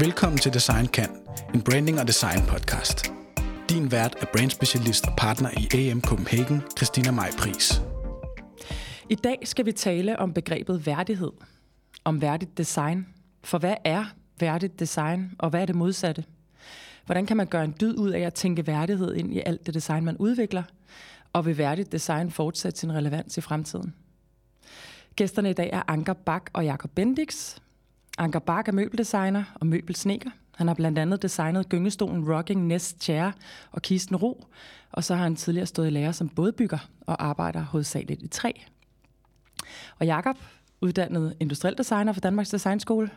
Velkommen til Design Kan, en branding og design podcast. Din vært er brandspecialist og partner i AM Copenhagen, Christina Maj Pris. I dag skal vi tale om begrebet værdighed. Om værdigt design. For hvad er værdigt design, og hvad er det modsatte? Hvordan kan man gøre en dyd ud af at tænke værdighed ind i alt det design, man udvikler? Og vil værdigt design fortsætte sin relevans i fremtiden? Gæsterne i dag er Anker Bak og Jakob Bendix. Anker Bak er møbeldesigner og møbelsneker. Han har blandt andet designet gyngestolen Rocking Nest Chair og Kisten Ro, og så har han tidligere stået i lære som bådbygger og arbejder hovedsageligt i træ. Og Jakob, uddannet industriel designer for Danmarks Designskole,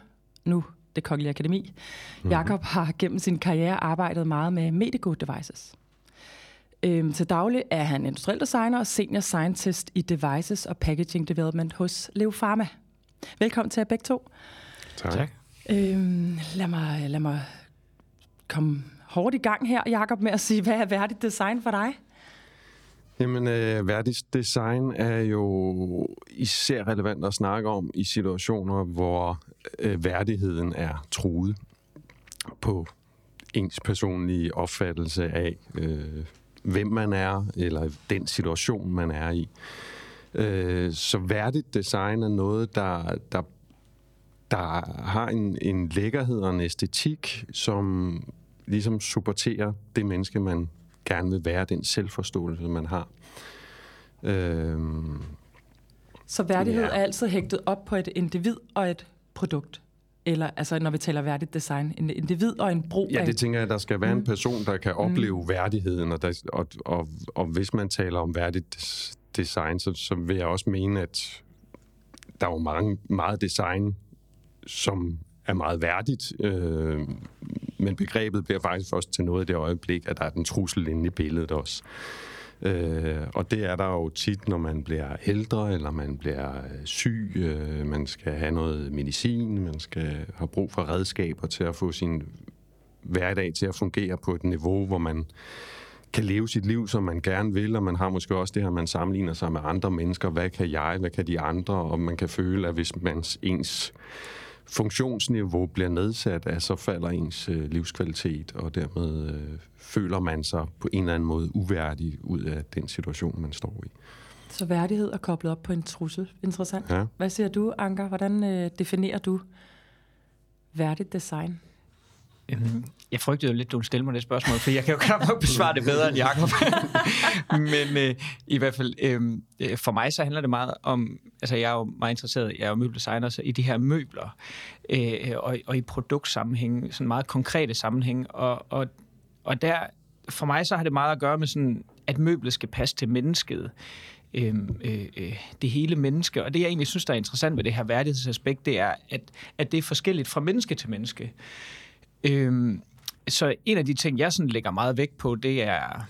nu det Kongelige Akademi. Mm-hmm. Jakob har gennem sin karriere arbejdet meget med Medico Devices. Øhm, til daglig er han industriel designer og senior scientist i Devices og Packaging Development hos Leo Pharma. Velkommen til jer begge to. Tak. tak. Øhm, lad, mig, lad mig komme hårdt i gang her, Jakob, med at sige, hvad er værdigt design for dig? Jamen, øh, værdigt design er jo især relevant at snakke om i situationer, hvor øh, værdigheden er truet på ens personlige opfattelse af, øh, hvem man er, eller den situation, man er i. Øh, så værdigt design er noget, der, der, der har en, en lækkerhed og en æstetik, som ligesom supporterer det menneske, man gerne vil være, den selvforståelse, man har. Øh, så værdighed ja. er altid hægtet op på et individ og et produkt? Eller altså, når vi taler værdigt design, en individ og en brug Ja, det tænker jeg, der skal være mm. en person, der kan opleve mm. værdigheden, og, der, og, og, og hvis man taler om værdigt design, så, så vil jeg også mene, at der er jo mange, meget design, som er meget værdigt, øh, men begrebet bliver faktisk også til noget i det øjeblik, at der er den trussel inde i billedet også. Øh, og det er der jo tit, når man bliver ældre, eller man bliver øh, syg, øh, man skal have noget medicin, man skal have brug for redskaber til at få sin hverdag til at fungere på et niveau, hvor man kan leve sit liv, som man gerne vil, og man har måske også det her, man sammenligner sig med andre mennesker. Hvad kan jeg? Hvad kan de andre? Og man kan føle, at hvis man ens funktionsniveau bliver nedsat, at så falder ens øh, livskvalitet, og dermed øh, føler man sig på en eller anden måde uværdig ud af den situation, man står i. Så værdighed er koblet op på en trussel. Interessant. Ja. Hvad siger du, Anker? Hvordan øh, definerer du værdigt design? Øhm, jeg frygtede jo lidt, du stille mig det spørgsmål, for jeg kan jo knap nok besvare det bedre end Jacob. Men øh, i hvert fald, øhm, øh, for mig så handler det meget om, altså jeg er jo meget interesseret, jeg er jo møbeldesigner, så i de her møbler, øh, og, og i produktsammenhæng, sådan meget konkrete sammenhæng, og, og, og der, for mig så har det meget at gøre med sådan, at møblet skal passe til mennesket. Øh, øh, øh, det hele menneske. Og det, jeg egentlig synes, der er interessant ved det her værdighedsaspekt, det er, at, at det er forskelligt fra menneske til menneske. Øhm, så en af de ting, jeg sådan lægger meget vægt på, det er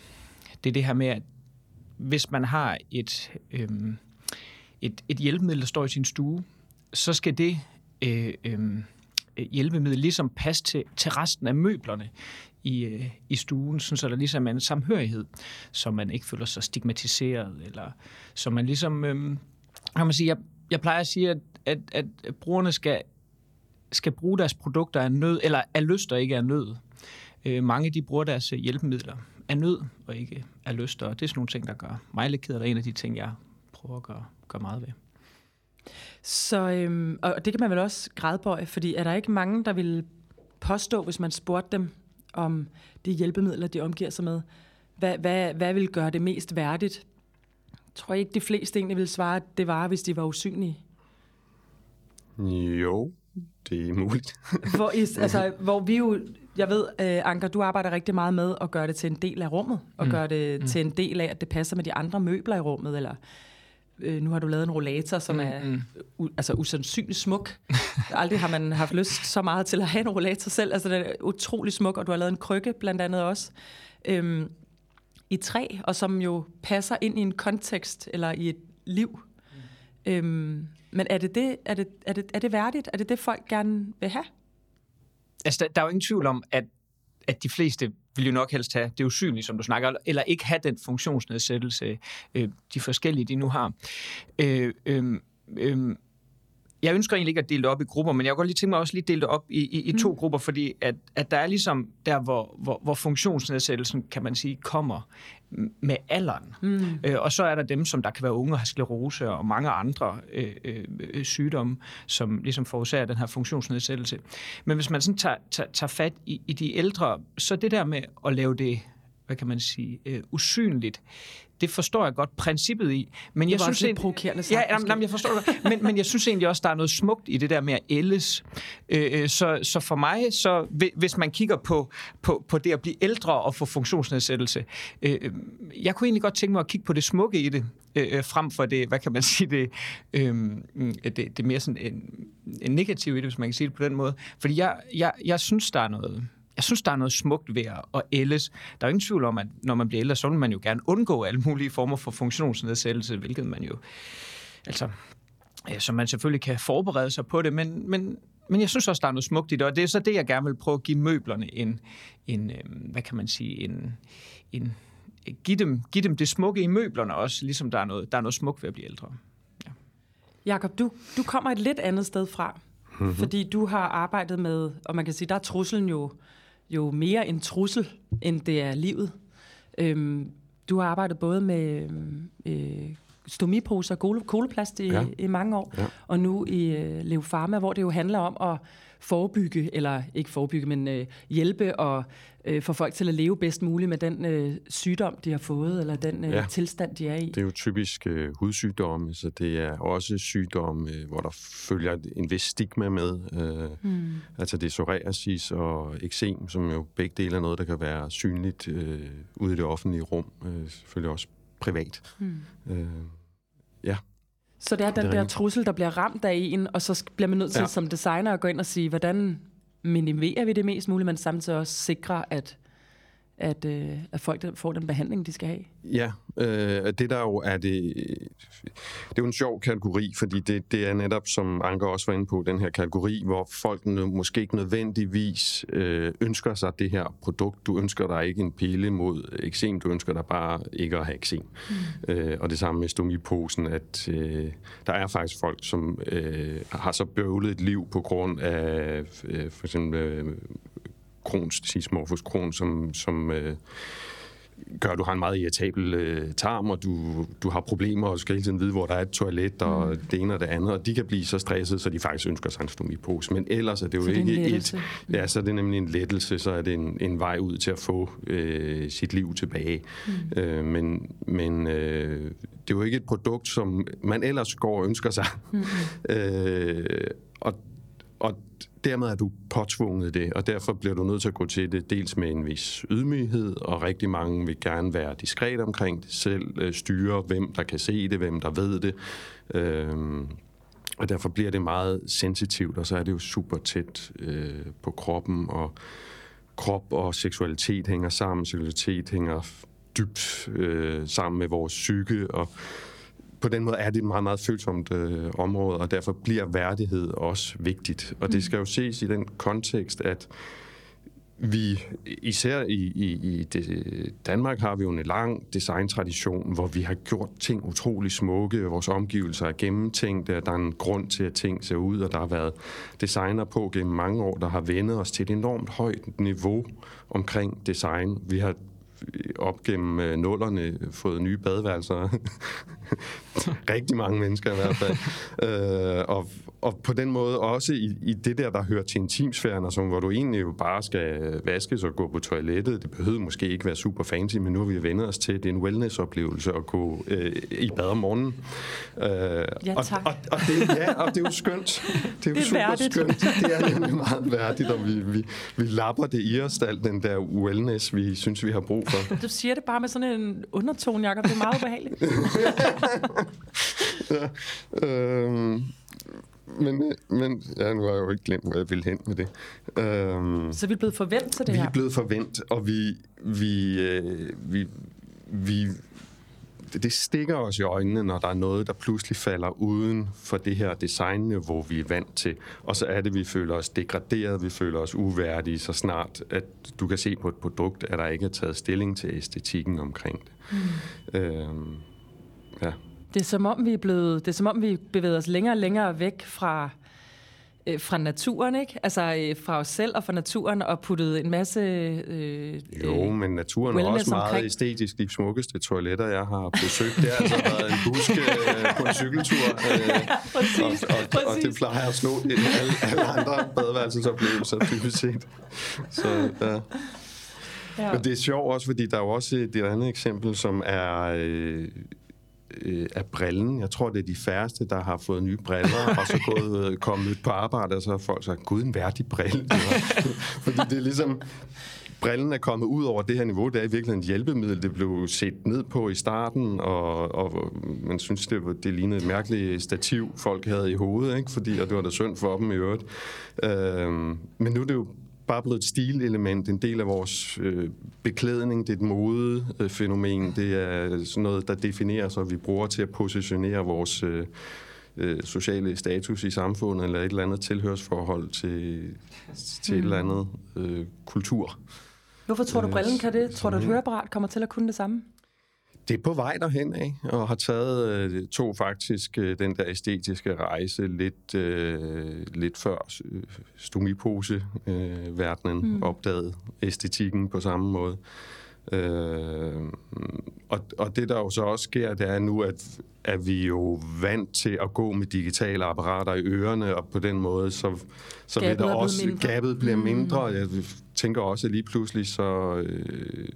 det, er det her med, at hvis man har et, øhm, et, et hjælpemiddel, der står i sin stue, så skal det øh, øh, hjælpemiddel ligesom passe til, til resten af møblerne i, øh, i stuen, så der ligesom er en samhørighed, så man ikke føler sig stigmatiseret, eller så man ligesom, øh, kan man sige, jeg, jeg plejer at sige, at, at, at brugerne skal skal bruge deres produkter af nød, eller af lyst og ikke af nød. Øh, mange de bruger deres hjælpemidler af nød og ikke af lyst, og det er sådan nogle ting, der gør mig lidt ked af. Det er en af de ting, jeg prøver at gøre, gøre meget ved. Så, øhm, og det kan man vel også grædbøje, fordi er der ikke mange, der vil påstå, hvis man spurgte dem om de hjælpemidler, de omgiver sig med, hvad, hvad, hvad vil gøre det mest værdigt? Jeg tror ikke, de fleste egentlig vil svare, at det var, hvis de var usynlige. Jo, det er muligt. hvor, I, altså, hvor vi jo, jeg ved, uh, Anker, du arbejder rigtig meget med at gøre det til en del af rummet, og mm. gøre det mm. til en del af, at det passer med de andre møbler i rummet, eller uh, nu har du lavet en rollator, som mm. er mm. u, altså usandsynligt smuk. Aldrig har man haft lyst så meget til at have en rollator selv. Altså, den er utrolig smuk, og du har lavet en krykke blandt andet også. Um, i træ, og som jo passer ind i en kontekst, eller i et liv. Mm. Um, men er det, det, er, det, er, det, er det værdigt? Er det det, folk gerne vil have? Altså, der, der er jo ingen tvivl om, at, at de fleste vil jo nok helst have det usynlige, som du snakker, eller ikke have den funktionsnedsættelse, øh, de forskellige, de nu har. Øh, øh, øh, jeg ønsker egentlig ikke at dele det op i grupper, men jeg kan godt lige tænke mig også lige dele det op i, i, i to mm. grupper, fordi at, at der er ligesom der, hvor, hvor, hvor funktionsnedsættelsen, kan man sige, kommer med alderen. Mm. Øh, og så er der dem, som der kan være unge og har sklerose og mange andre øh, øh, sygdomme, som ligesom forårsager den her funktionsnedsættelse. Men hvis man sådan tager, tager, tager fat i, i de ældre, så det der med at lave det hvad kan man sige, øh, usynligt. Det forstår jeg godt princippet i. Men jeg synes lidt provokerende sagt, ja, jamen, jamen, jeg forstår det men, men jeg synes egentlig også, der er noget smukt i det der med at ældes. Øh, øh så, så for mig, så hvis man kigger på, på, på det at blive ældre og få funktionsnedsættelse, øh, øh, jeg kunne egentlig godt tænke mig at kigge på det smukke i det, øh, øh frem for det, hvad kan man sige, det, øh, det, det mere sådan en, en negativ i det, hvis man kan sige det på den måde. Fordi jeg, jeg, jeg synes, der er noget jeg synes, der er noget smukt ved at ældes. Der er ingen tvivl om, at når man bliver ældre, så vil man jo gerne undgå alle mulige former for funktionsnedsættelse, hvilket man jo... Altså, ja, så man selvfølgelig kan forberede sig på det, men, men, men jeg synes også, der er noget smukt i det, og det er så det, jeg gerne vil prøve at give møblerne en, en øhm, hvad kan man sige, en, en give, dem, give dem det smukke i møblerne også, ligesom der er noget, der er noget smukt ved at blive ældre. Ja. Jakob, du, du kommer et lidt andet sted fra, mm-hmm. fordi du har arbejdet med, og man kan sige, der er truslen jo jo mere en trussel, end det er livet. Øhm, du har arbejdet både med øhm, øh, stomiposer og koloplast i, ja. i mange år, ja. og nu i øh, Leo Pharma, hvor det jo handler om at forebygge, eller ikke forebygge, men øh, hjælpe og øh, få folk til at leve bedst muligt med den øh, sygdom, de har fået, eller den øh, ja. tilstand, de er i. Det er jo typisk øh, hudsygdomme, så det er også sygdomme, øh, hvor der følger en vis stigma med. Øh, mm. Altså det er psoriasis og eksem, som jo begge dele er noget, der kan være synligt øh, ude i det offentlige rum, øh, selvfølgelig også privat. Mm. Øh, ja. Så det er den det er der trussel, der bliver ramt af en, og så bliver man nødt til ja. som designer at gå ind og sige, hvordan minimerer vi det mest muligt, men samtidig også sikre, at at, øh, at folk får den behandling, de skal have? Ja, øh, det der jo er det... Det er jo en sjov kategori, fordi det, det er netop, som Anker også var inde på, den her kategori, hvor folk måske ikke nødvendigvis øh, ønsker sig det her produkt. Du ønsker dig ikke en pille mod eksem, du ønsker dig bare ikke at have eksem. Mm. Øh, og det samme med stomiposen, at øh, der er faktisk folk, som øh, har så bøvlet et liv på grund af øh, for eksempel... Øh, Crohns, dysmorphus Crohn, som, som øh, gør, at du har en meget irritabel øh, tarm, og du, du har problemer og skal hele tiden vide, hvor der er et toilet, og mm. det ene og det andet, og de kan blive så stresset, så de faktisk ønsker sig en stomipose. Men ellers er det jo så ikke det et... Ja, så er det nemlig en lettelse, så er det en, en vej ud til at få øh, sit liv tilbage. Mm. Øh, men men øh, det er jo ikke et produkt, som man ellers går og ønsker sig. Mm. øh, og, og dermed er du påtvunget det, og derfor bliver du nødt til at gå til det dels med en vis ydmyghed, og rigtig mange vil gerne være diskret omkring det selv, øh, styre hvem der kan se det, hvem der ved det. Øhm, og derfor bliver det meget sensitivt, og så er det jo super tæt øh, på kroppen, og krop og seksualitet hænger sammen. Seksualitet hænger dybt øh, sammen med vores psyke, og på den måde er det et meget, meget følsomt øh, område, og derfor bliver værdighed også vigtigt. Og det mm. skal jo ses i den kontekst, at vi, især i, i, i det, Danmark, har vi jo en lang designtradition, hvor vi har gjort ting utrolig smukke, vores omgivelser er gennemtænkt, der er en grund til, at ting ser ud, og der har været designer på gennem mange år, der har vendet os til et enormt højt niveau omkring design. Vi har op gennem øh, nullerne fået nye badeværelser. Rigtig mange mennesker i hvert fald. øh, og, og på den måde også i, i det der, der hører til intimsfæren, altså, hvor du egentlig jo bare skal vaskes og gå på toilettet. Det behøver måske ikke være super fancy, men nu har vi vendt os til, det er en wellness-oplevelse at gå øh, i bad om morgenen. Øh, ja, tak. Og, og, og, det, ja, og det er jo skønt. Det er jo det er super værdigt. skønt. Det er nemlig meget værdigt, og vi, vi, vi lapper det i os, alt den der wellness, vi synes, vi har brug for. Du siger det bare med sådan en undertone, Jacob. Det er meget ubehageligt. ja, øh, men, men ja, nu har jeg jo ikke glemt, hvor jeg ville hen med det. Øhm, så vi er blevet forventet til det vi her? Vi er blevet forventet, og vi, vi, øh, vi, vi, det stikker os i øjnene, når der er noget, der pludselig falder uden for det her designniveau, vi er vant til. Og så er det, vi føler os degraderet, vi føler os uværdige, så snart at du kan se på et produkt, at der ikke er taget stilling til æstetikken omkring det. Mm. Øhm, ja. Det er som om vi er blevet, det er som om vi bevæger os længere og længere væk fra øh, fra naturen, ikke? Altså øh, fra os selv og fra naturen, og puttet en masse... Øh, jo, men naturen er også meget omkring. æstetisk. De smukkeste toiletter, jeg har besøgt, det har altså været en busk øh, på en cykeltur. Øh, ja, præcis, og, og, præcis. og det plejer at slå alle, alle andre badeværelsesoplevelser, dybest set. Så, ja. Ja. Men det er sjovt også, fordi der er jo også et andet eksempel, som er... Øh, øh, af brillen. Jeg tror, det er de færreste, der har fået nye briller, og så gået, øh, kommet på arbejde, og så har folk sagt, gud, en værdig brille. Fordi det er ligesom, brillen er kommet ud over det her niveau. Det er i virkeligheden et hjælpemiddel, det blev set ned på i starten, og, og man synes, det, var, det lignede et mærkeligt stativ, folk havde i hovedet, ikke? Fordi, og det var da synd for dem i øvrigt. Øh, men nu er det jo bare blevet et stilelement, en del af vores øh, beklædning. Det er et modefænomen. Øh, det er sådan noget, der definerer sig, vi bruger til at positionere vores øh, øh, sociale status i samfundet, eller et eller andet tilhørsforhold til, til mm. et eller andet øh, kultur. Hvorfor tror du, øh, brillen kan det? Tror du, at høreapparat kommer til at kunne det samme? Det er på vej derhen af, og har taget øh, to faktisk øh, den der æstetiske rejse lidt, øh, lidt før øh, stomipose-verdenen øh, mm. opdagede æstetikken på samme måde. Øh, og, og det der jo så også sker, det er nu, at, at vi jo vant til at gå med digitale apparater i ørerne, og på den måde, så, så vil der også, mindre. gabet bliver mm. mindre. Jeg tænker også, at lige pludselig, så, øh,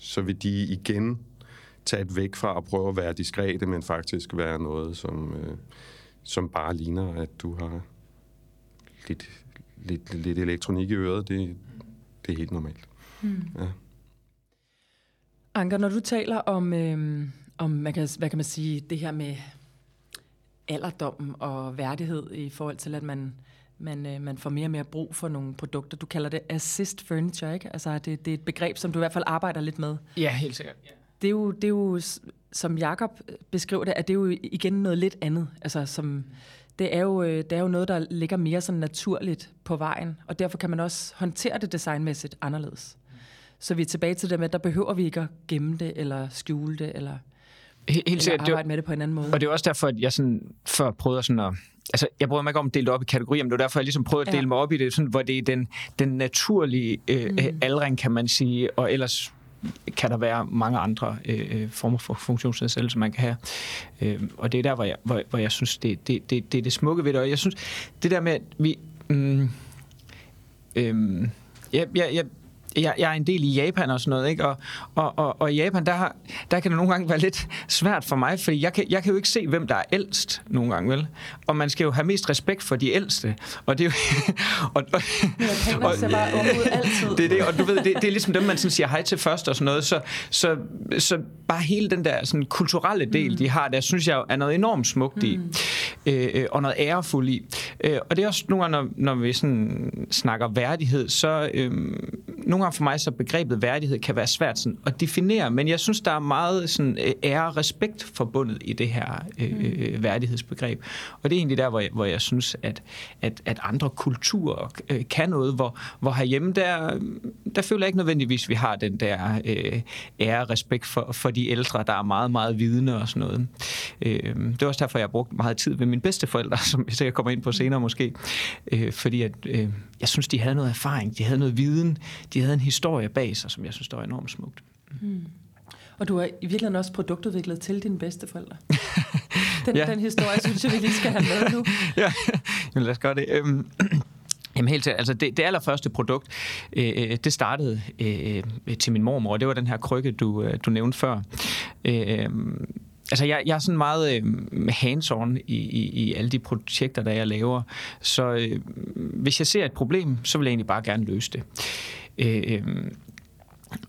så vil de igen taget væk fra at prøve at være diskrete, men faktisk være noget, som, øh, som bare ligner, at du har lidt, lidt, lidt elektronik i øret. Det, det er helt normalt. Mm. Ja. Anker, når du taler om, øh, om man kan, hvad kan man sige, det her med alderdom og værdighed i forhold til, at man, man, øh, man får mere og mere brug for nogle produkter. Du kalder det assist furniture, ikke? Altså, det, det er et begreb, som du i hvert fald arbejder lidt med. Ja, helt sikkert. Ja det er jo, det er jo som Jakob beskriver det, at det er jo igen noget lidt andet. Altså, som, det, er jo, øh, det er jo noget, der ligger mere sådan naturligt på vejen, og derfor kan man også håndtere det designmæssigt anderledes. Så vi er tilbage til det med, at der behøver vi ikke at gemme det, eller skjule det, eller, Helt eller sikkert. arbejde med det på en anden måde. Og det er også derfor, at jeg sådan før prøvede sådan at altså, jeg bryder mig ikke om at dele det op i kategorier, men det var derfor, jeg ligesom prøvede at dele ja. mig op i det, sådan, hvor det er den, den naturlige øh, mm. aldring, kan man sige, og ellers kan der være mange andre øh, øh former for funktionsnedsættelse, man kan have. Øh, og det er der, hvor jeg, hvor, hvor jeg synes, det, det, det, det er det smukke ved det. Og jeg synes, det der med, at vi... Mm, øh, jeg, jeg, jeg, jeg, jeg er en del i Japan og sådan noget, ikke? Og, og, og, og i Japan, der, har, der kan det nogle gange være lidt svært for mig, fordi jeg kan, jeg kan jo ikke se, hvem der er ældst nogle gange, vel? Og man skal jo have mest respekt for de ældste. Og det er jo... og, og, og, bare ud altid. Det er det, og du ved, det, det er ligesom dem, man sådan siger hej til først og sådan noget. Så, så, så bare hele den der sådan, kulturelle del, mm. de har, der synes jeg er noget enormt smukt i. Mm. Øh, og noget ærefuldt i. Øh, og det er også nogle gange, når, når vi sådan snakker værdighed, så øh, nogle gange for mig, så begrebet værdighed kan være svært sådan at definere, men jeg synes, der er meget sådan, øh, ære og respekt forbundet i det her øh, mm. øh, værdighedsbegreb. Og det er egentlig der, hvor jeg, hvor jeg synes, at, at, at andre kulturer øh, kan noget, hvor, hvor herhjemme, der, der føler jeg ikke nødvendigvis, at vi har den der øh, ære og respekt for, for de ældre, der er meget, meget vidende og sådan noget. Øh, det er også derfor, jeg har brugt meget tid ved mine bedsteforældre, som jeg sikkert kommer ind på senere måske, øh, fordi at, øh, jeg synes, de havde noget erfaring, de havde noget viden, de havde en historie bag sig, som jeg synes, der er enormt smukt. Mm. Og du har i virkeligheden også produktudviklet til dine bedsteforældre. Den, ja. den historie synes jeg, vi lige skal have med nu. ja, Jamen, lad os gøre det. Øhm, Jamen helt til, altså det, det allerførste produkt, øh, øh, det startede øh, til min mormor, og det var den her krykke, du, øh, du nævnte før. Øh, altså jeg, jeg er sådan meget øh, hands-on i, i, i alle de projekter, der jeg laver. Så øh, hvis jeg ser et problem, så vil jeg egentlig bare gerne løse det. Øh, øh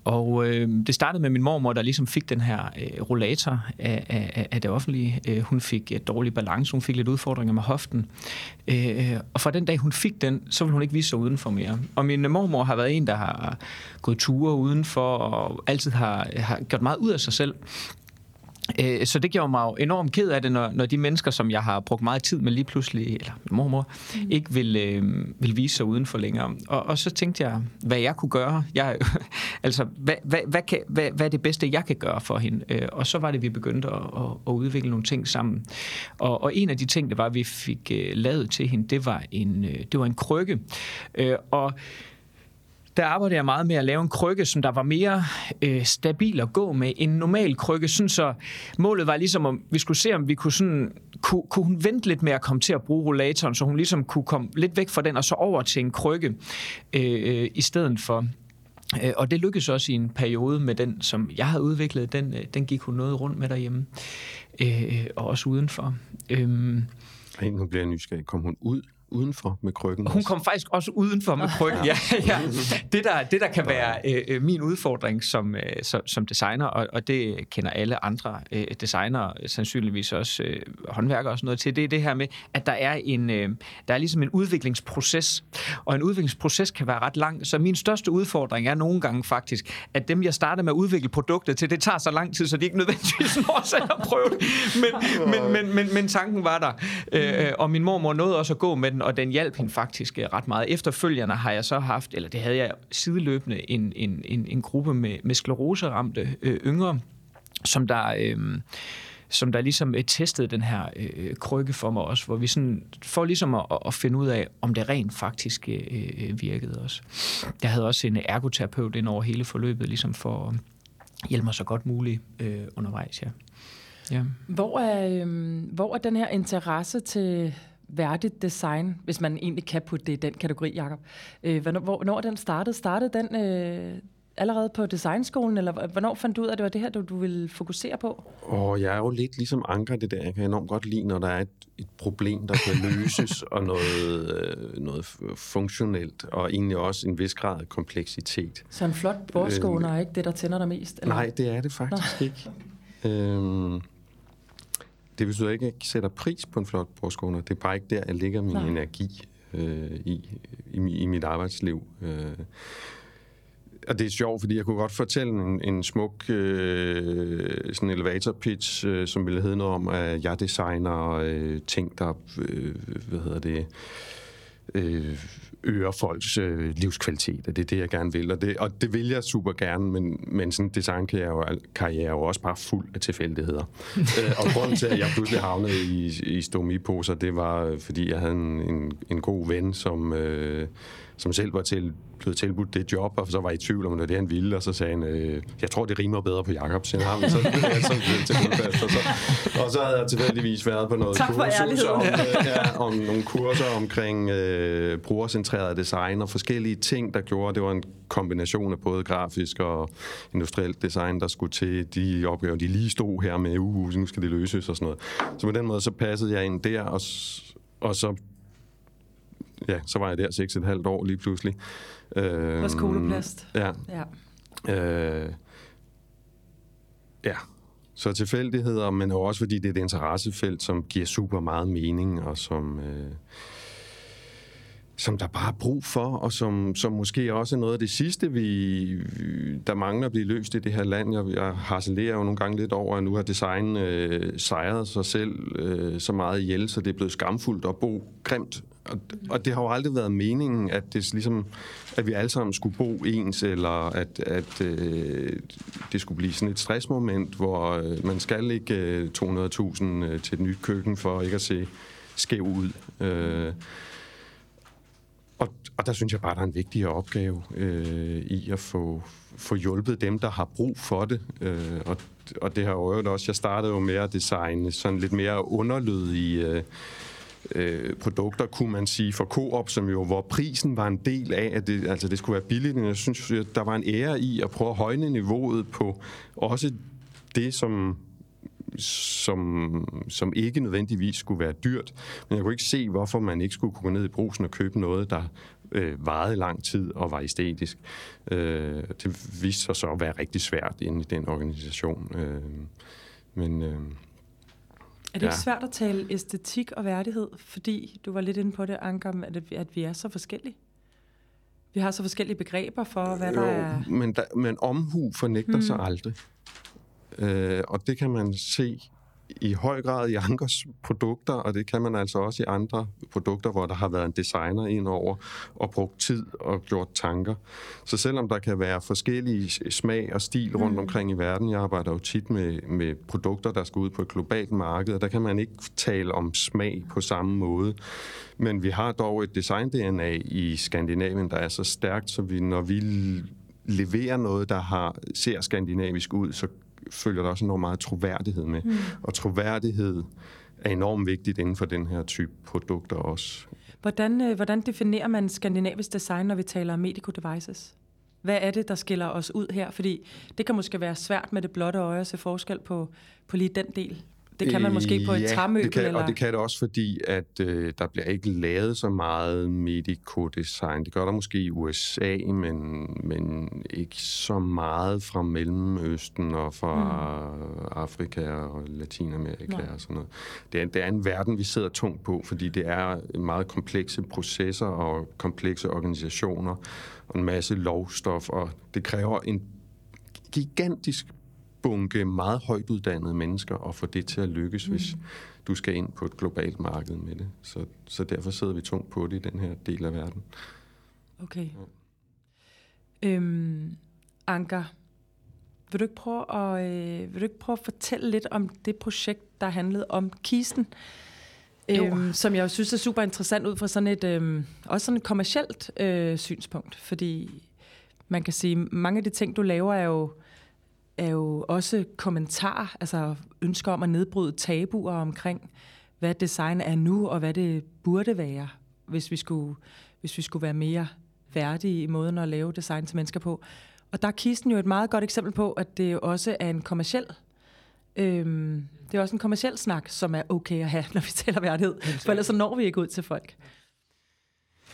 og øh, det startede med min mormor, der ligesom fik den her øh, rollator af, af, af det offentlige. Øh, hun fik et dårlig balance, hun fik lidt udfordringer med hoften. Øh, øh, og fra den dag, hun fik den, så ville hun ikke vise sig udenfor mere. Og min øh, mormor har været en, der har gået ture udenfor, og altid har, har gjort meget ud af sig selv. Øh, så det gjorde mig jo enormt ked af det, når, når de mennesker, som jeg har brugt meget tid med lige pludselig, eller mormor, mm. ikke vil, øh, vil vise sig uden for længere. Og, og så tænkte jeg, hvad jeg kunne gøre. Jeg Altså, hvad, hvad, hvad, kan, hvad, hvad er det bedste, jeg kan gøre for hende? Øh, og så var det, vi begyndte at, at, at udvikle nogle ting sammen. Og, og en af de ting, det var, vi fik uh, lavet til hende, det var en, det var en krykke. Og der arbejdede jeg meget med at lave en krykke, som der var mere øh, stabil at gå med. En normal krykke, sådan så målet var ligesom, om vi skulle se, om vi kunne sådan, kunne, kunne hun vente lidt med at komme til at bruge rollatoren, så hun ligesom kunne komme lidt væk fra den, og så over til en krykke øh, i stedet for. Øh, og det lykkedes også i en periode med den, som jeg havde udviklet. Den, øh, den gik hun noget rundt med derhjemme, øh, og også udenfor. Øh, nu bliver jeg nysgerrig. Kom hun ud udenfor med krykken? Hun kom faktisk også udenfor med krykken, ja. ja. Det, der, det, der kan være øh, min udfordring som, øh, som, som designer, og, og det kender alle andre øh, designere, sandsynligvis også øh, håndværkere og sådan noget til, det er det her med, at der er, en, øh, der er ligesom en udviklingsproces, og en udviklingsproces kan være ret lang. Så min største udfordring er nogle gange faktisk, at dem, jeg starter med at udvikle produktet til, det tager så lang tid, så de ikke nødvendigvis når selv at prøve det. Men, men, men, men, men tanken var der, øh, og min mormor nåede også at gå med den, og den hjalp hende faktisk øh, ret meget. Efterfølgende har jeg så haft, eller det havde jeg sideløbende, en, en, en, en gruppe med, med skleroseramte øh, yngre, som der... Øh, som der ligesom øh, testede den her øh, krykke for mig også, hvor vi sådan får ligesom at, at finde ud af, om det rent faktisk øh, øh virkede også. Jeg havde også en ergoterapeut ind over hele forløbet, ligesom for at hjælpe mig så godt muligt øh, undervejs, ja. ja. Hvor, er, øh, hvor er den her interesse til værdigt design, hvis man egentlig kan putte det i den kategori, Jacob. Øh, hvornår, hvornår den startede? Startede den øh, allerede på designskolen, eller hvornår fandt du ud af, at det var det her, du, du ville fokusere på? Og jeg er jo lidt ligesom Anker det der. Jeg kan enormt godt lide, når der er et, et problem, der kan løses, og noget, øh, noget funktionelt, og egentlig også en vis grad af kompleksitet. Så en flot bordskåne øh, er ikke det, der tænder dig mest? Eller? Nej, det er det faktisk Nå. ikke. Øhm, det betyder ikke, at jeg sætter pris på en flot bordskåner. Det er bare ikke der, jeg lægger min Nej. energi øh, i, i, i mit arbejdsliv. Øh, og det er sjovt, fordi jeg kunne godt fortælle en, en smuk øh, sådan elevator pitch, øh, som ville hedde noget om, at jeg designer øh, ting, der øh, hvad hedder det, øh, øger folks øh, livskvalitet, og det er det, jeg gerne vil. Og det, og det vil jeg super gerne, men, men sådan en designkarriere karriere er jo også bare fuld af tilfældigheder. øh, og grunden til, at jeg pludselig havnede i, i stomiposer, det var, fordi jeg havde en, en, en god ven, som... Øh, som selv var til, blevet tilbudt det job, og så var i tvivl om, det det, han ville, og så sagde han, øh, jeg tror, det rimer bedre på Jakob, så, ham, så blev jeg så til og så, og så havde jeg tilfældigvis været på noget kursus om, øh, ja, om nogle kurser omkring øh, brugercentreret design og forskellige ting, der gjorde, det var en kombination af både grafisk og industrielt design, der skulle til de opgaver, de lige stod her med, uh, nu skal det løses og sådan noget. Så på den måde, så passede jeg ind der, og, og så ja, så var jeg der seks et halvt år lige pludselig. Øh, På skoleplast. Ja. ja. Øh, ja. Så tilfældigheder, men også fordi det er et interessefelt, som giver super meget mening, og som... Øh, som der bare er brug for, og som, som måske også er noget af det sidste, vi, der mangler at blive løst i det her land. Jeg, jeg harcelerer jo nogle gange lidt over, at nu har design øh, sejret sig selv øh, så meget ihjel, så det er blevet skamfuldt at bo grimt. Og, og det har jo aldrig været meningen, at det ligesom, at vi alle sammen skulle bo ens, eller at, at øh, det skulle blive sådan et stressmoment, hvor øh, man skal ikke øh, 200.000 øh, til et nyt køkken for ikke at se skæv ud. Øh, og, og der synes jeg bare, der er en vigtigere opgave øh, i at få, få hjulpet dem, der har brug for det. Øh, og, og det har jo også, jeg startede jo med at designe sådan lidt mere underlydige øh, øh, produkter, kunne man sige, for Coop, som jo, hvor prisen var en del af, at det, altså det skulle være billigt. Men jeg synes, der var en ære i at prøve at højne niveauet på også det, som som, som ikke nødvendigvis skulle være dyrt. Men jeg kunne ikke se, hvorfor man ikke skulle kunne gå ned i brusen og købe noget, der øh, varede lang tid og var æstetisk. Øh, det viste sig så at være rigtig svært inde i den organisation. Øh, men... Øh, er det ikke ja. svært at tale æstetik og værdighed, fordi du var lidt inde på det, Anker, at, at vi er så forskellige? Vi har så forskellige begreber for, hvad jo, der er... Men, der, men omhu fornægter hmm. sig aldrig. Øh, og det kan man se i høj grad i andres produkter, og det kan man altså også i andre produkter, hvor der har været en designer ind over og brugt tid og gjort tanker. Så selvom der kan være forskellige smag og stil rundt mm. omkring i verden, jeg arbejder jo tit med, med produkter, der skal ud på et globalt marked, og der kan man ikke tale om smag på samme måde. Men vi har dog et design-DNA i Skandinavien, der er så stærkt, så vi, når vi leverer noget, der har, ser skandinavisk ud, så følger der også enormt meget troværdighed med. Mm. Og troværdighed er enormt vigtigt inden for den her type produkter også. Hvordan, øh, hvordan definerer man skandinavisk design, når vi taler om medical devices? Hvad er det, der skiller os ud her? Fordi det kan måske være svært med det blotte øje at se forskel på, på lige den del. Det kan man måske på et ja, træmøbel? Det kan, eller? og det kan det også, fordi at øh, der bliver ikke lavet så meget medico-design. Det gør der måske i USA, men, men ikke så meget fra Mellemøsten og fra mm. Afrika og Latinamerika Nej. og sådan noget. Det er, det er en verden, vi sidder tungt på, fordi det er meget komplekse processer og komplekse organisationer og en masse lovstof, og det kræver en gigantisk bunke meget højt uddannede mennesker og få det til at lykkes, mm. hvis du skal ind på et globalt marked med det. Så, så derfor sidder vi tungt på det i den her del af verden. Okay. Ja. Øhm, Anker, vil du ikke prøve at, øh, vil du ikke prøve at fortælle lidt om det projekt, der handlede om kisten? Øhm, som jeg synes er super interessant ud fra sådan et, øhm, også sådan et kommercielt øh, synspunkt, fordi man kan sige, mange af de ting, du laver, er jo er jo også kommentar, altså ønsker om at nedbryde tabuer omkring, hvad design er nu, og hvad det burde være, hvis vi skulle, hvis vi skulle være mere værdige i måden at lave design til mennesker på. Og der er kisten jo et meget godt eksempel på, at det også er en kommersiel øhm, det er også en kommersiel snak, som er okay at have, når vi taler værdighed. For ellers så når vi ikke ud til folk.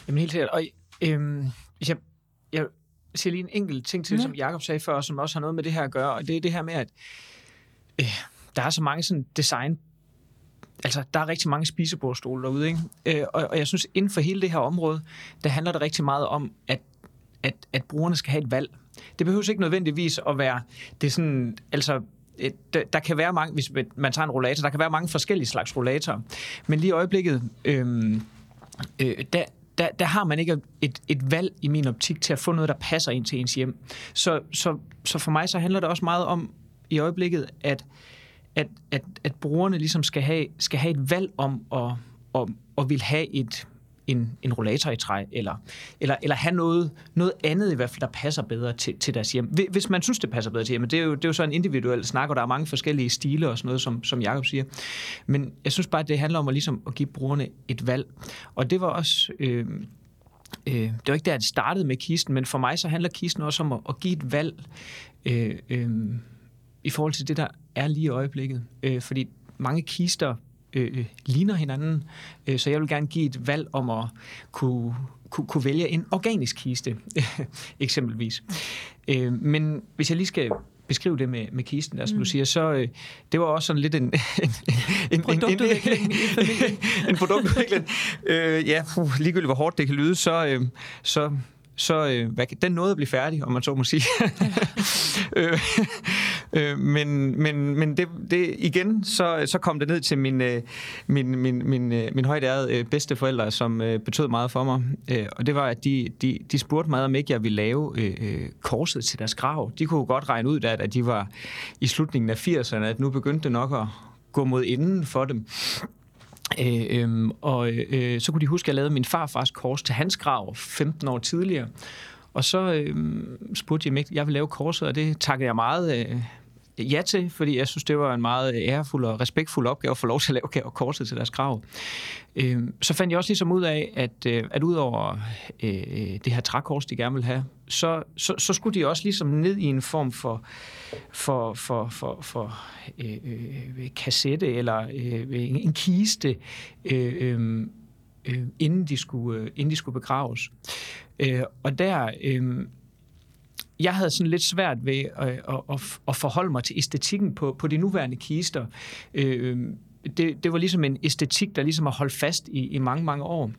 Jamen helt sikkert. Og øhm, hvis jeg, jeg siger lige en enkelt ting til, mm. som Jacob sagde før, som også har noget med det her at gøre, og det er det her med, at øh, der er så mange sådan design altså, der er rigtig mange spisebordstole derude, ikke? Øh, og, og jeg synes, inden for hele det her område, der handler det rigtig meget om, at, at, at brugerne skal have et valg. Det behøver ikke nødvendigvis at være, det er sådan, altså, der kan være mange, hvis man tager en rollator, der kan være mange forskellige slags rollatorer. Men lige i øjeblikket, øh, øh, der, der, der har man ikke et, et valg i min optik til at få noget, der passer ind til ens hjem. Så, så, så for mig så handler det også meget om i øjeblikket, at, at, at, at brugerne ligesom skal have, skal have et valg om at, om, at vil have et, en, en rollator i træ, eller, eller, eller have noget, noget andet i hvert fald, der passer bedre til, til deres hjem. Hvis man synes, det passer bedre til hjemmet, det er jo, det er jo så en individuel snak, og der er mange forskellige stile og sådan noget, som, som Jacob siger. Men jeg synes bare, at det handler om at, ligesom, at give brugerne et valg. Og det var også... Øh, øh, det var ikke der, det startede med kisten, men for mig så handler kisten også om at, at give et valg øh, øh, i forhold til det, der er lige i øjeblikket. Øh, fordi mange kister øh, ligner hinanden, øh, så jeg vil gerne give et valg om at kunne, kunne, kunne vælge en organisk kiste, eksempelvis. Øh, men hvis jeg lige skal beskrive det med, med kisten, der, som mm. du siger, så øh, det var også sådan lidt en... en, en produktudvikling en, en, en produktudvikling. øh, ja, puh, ligegyldigt hvor hårdt det kan lyde, så, øh, så så øh, hvad, den nåede at blive færdig, om man så må sige. øh, øh, men men, men det, det, igen, så, så kom det ned til min, øh, min, min, min, øh, min højt ærede øh, bedsteforældre, som øh, betød meget for mig. Øh, og det var, at de, de, de spurgte mig, om ikke jeg ville lave øh, øh, korset til deres grav. De kunne godt regne ud, at, at de var i slutningen af 80'erne, at nu begyndte det nok at gå mod inden for dem. Øh, øh, og øh, så kunne de huske, at jeg lavede min farfars kors til hans grav 15 år tidligere. Og så øh, spurgte jeg, mig, jeg ville lave korset, og det takkede jeg meget øh, ja til, fordi jeg synes, det var en meget øh, ærefuld og respektfuld opgave at få lov til at lave korset til deres grav. Øh, så fandt jeg også ligesom ud af, at, øh, at udover øh, det her trækors, de gerne vil have, så, så, så skulle de også ligesom ned i en form for, for, for, for, for øh, øh, kassette eller øh, en kiste, øh, øh, øh, inden, de skulle, øh, inden de skulle begraves. Øh, og der... Øh, jeg havde sådan lidt svært ved at, at, at forholde mig til æstetikken på, på de nuværende kister. Øh, det, det var ligesom en æstetik, der ligesom har holdt fast i, i mange, mange år.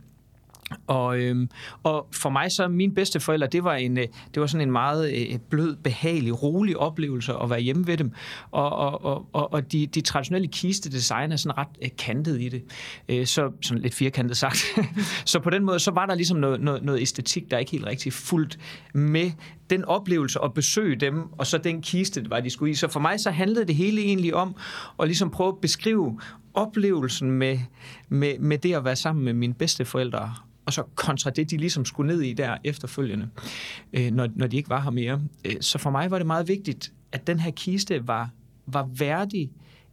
Og, øhm, og for mig så, mine bedste forældre, det var, en, øh, det var sådan en meget øh, blød, behagelig, rolig oplevelse at være hjemme ved dem. Og, og, og, og, og de, de traditionelle kistedesign er sådan ret øh, kantet i det. Øh, så sådan lidt firkantet sagt. så på den måde, så var der ligesom noget, noget, noget æstetik, der ikke helt rigtig fuldt med den oplevelse at besøge dem, og så den kiste, det var de skulle i. Så for mig så handlede det hele egentlig om at ligesom prøve at beskrive oplevelsen med, med, med det at være sammen med mine bedsteforældre og så kontra det, de ligesom skulle ned i der efterfølgende, øh, når, når de ikke var her mere. Øh, så for mig var det meget vigtigt, at den her kiste var, var værdig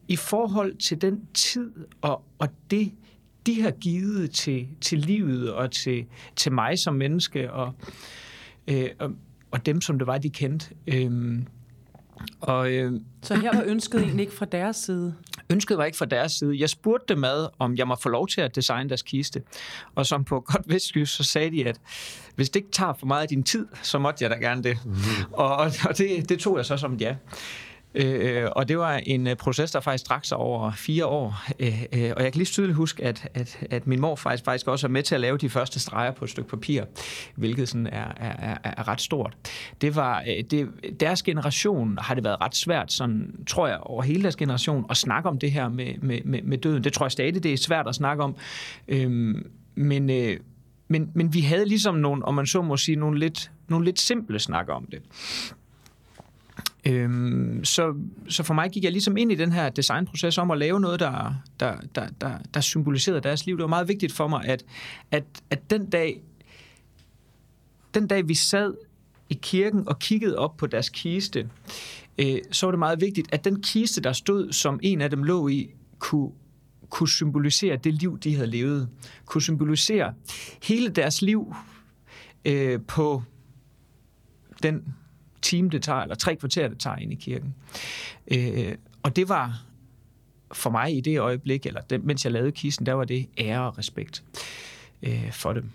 i forhold til den tid og, og det, de har givet til, til livet og til, til mig som menneske og, øh, og, og dem, som det var, de kendte. Øh, og, øh, så her var ønsket egentlig ikke fra deres side? Ønsket var ikke fra deres side. Jeg spurgte dem ad, om jeg må få lov til at designe deres kiste. Og som på godt vestjysk, så sagde de, at hvis det ikke tager for meget af din tid, så måtte jeg da gerne det. Mm-hmm. Og, og det, det tog jeg så som ja. Øh, og det var en øh, proces, der faktisk drak sig over fire år. Øh, øh, og jeg kan lige tydeligt huske, at, at, at min mor faktisk, faktisk også er med til at lave de første streger på et stykke papir, hvilket sådan er, er, er, er ret stort. Det var, øh, det, deres generation har det været ret svært, sådan, tror jeg, over hele deres generation, at snakke om det her med, med, med, med døden. Det tror jeg stadig, det er svært at snakke om. Øh, men, øh, men, men vi havde ligesom nogle, om man så må sige, nogle lidt, nogle lidt simple snakker om det. Øhm, så, så for mig gik jeg ligesom ind i den her designproces om at lave noget, der, der, der, der, der symboliserede deres liv. Det var meget vigtigt for mig, at, at, at den dag, den dag vi sad i kirken og kiggede op på deres kiste, øh, så var det meget vigtigt, at den kiste, der stod, som en af dem lå i, kunne, kunne symbolisere det liv, de havde levet. Kunne symbolisere hele deres liv øh, på den time, det tager, eller tre kvarter, det tager ind i kirken. Øh, og det var for mig i det øjeblik, eller det, mens jeg lavede kisten, der var det ære og respekt øh, for dem.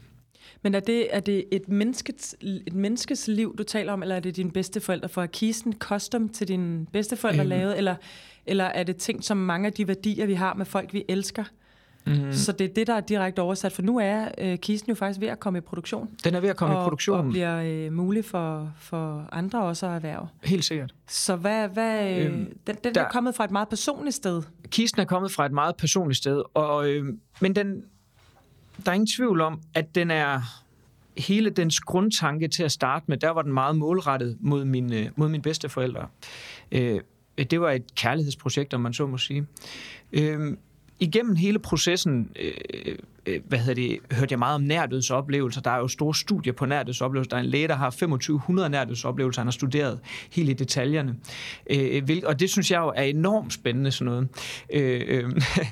Men er det, er det et, menneskets, et menneskes liv, du taler om, eller er det dine bedsteforældre? For er kisten custom til dine bedsteforældre øhm. lavet, eller, eller er det ting som mange af de værdier, vi har med folk, vi elsker? Mm-hmm. Så det er det, der er direkte oversat, for nu er øh, kisten jo faktisk ved at komme i produktion. Den er ved at komme og, i produktion. Og bliver øh, mulig for, for andre også at erhverve. Helt sikkert. Så hvad, hvad, øh, øhm, den, den der, er kommet fra et meget personligt sted? Kisten er kommet fra et meget personligt sted, og, øh, men den, der er ingen tvivl om, at den er hele dens grundtanke til at starte med, der var den meget målrettet mod, mine, mod mine bedsteforældre. Øh, det var et kærlighedsprojekt, om man så må sige. Øh, igennem hele processen øh, øh, hvad hedder det, hørte jeg meget om nærdødsoplevelser. Der er jo store studier på nærdødsoplevelser. Der er en læge, der har 2500 nærdødsoplevelser, han har studeret helt i detaljerne. Øh, hvil, og det synes jeg jo er enormt spændende sådan noget. Øh, øh,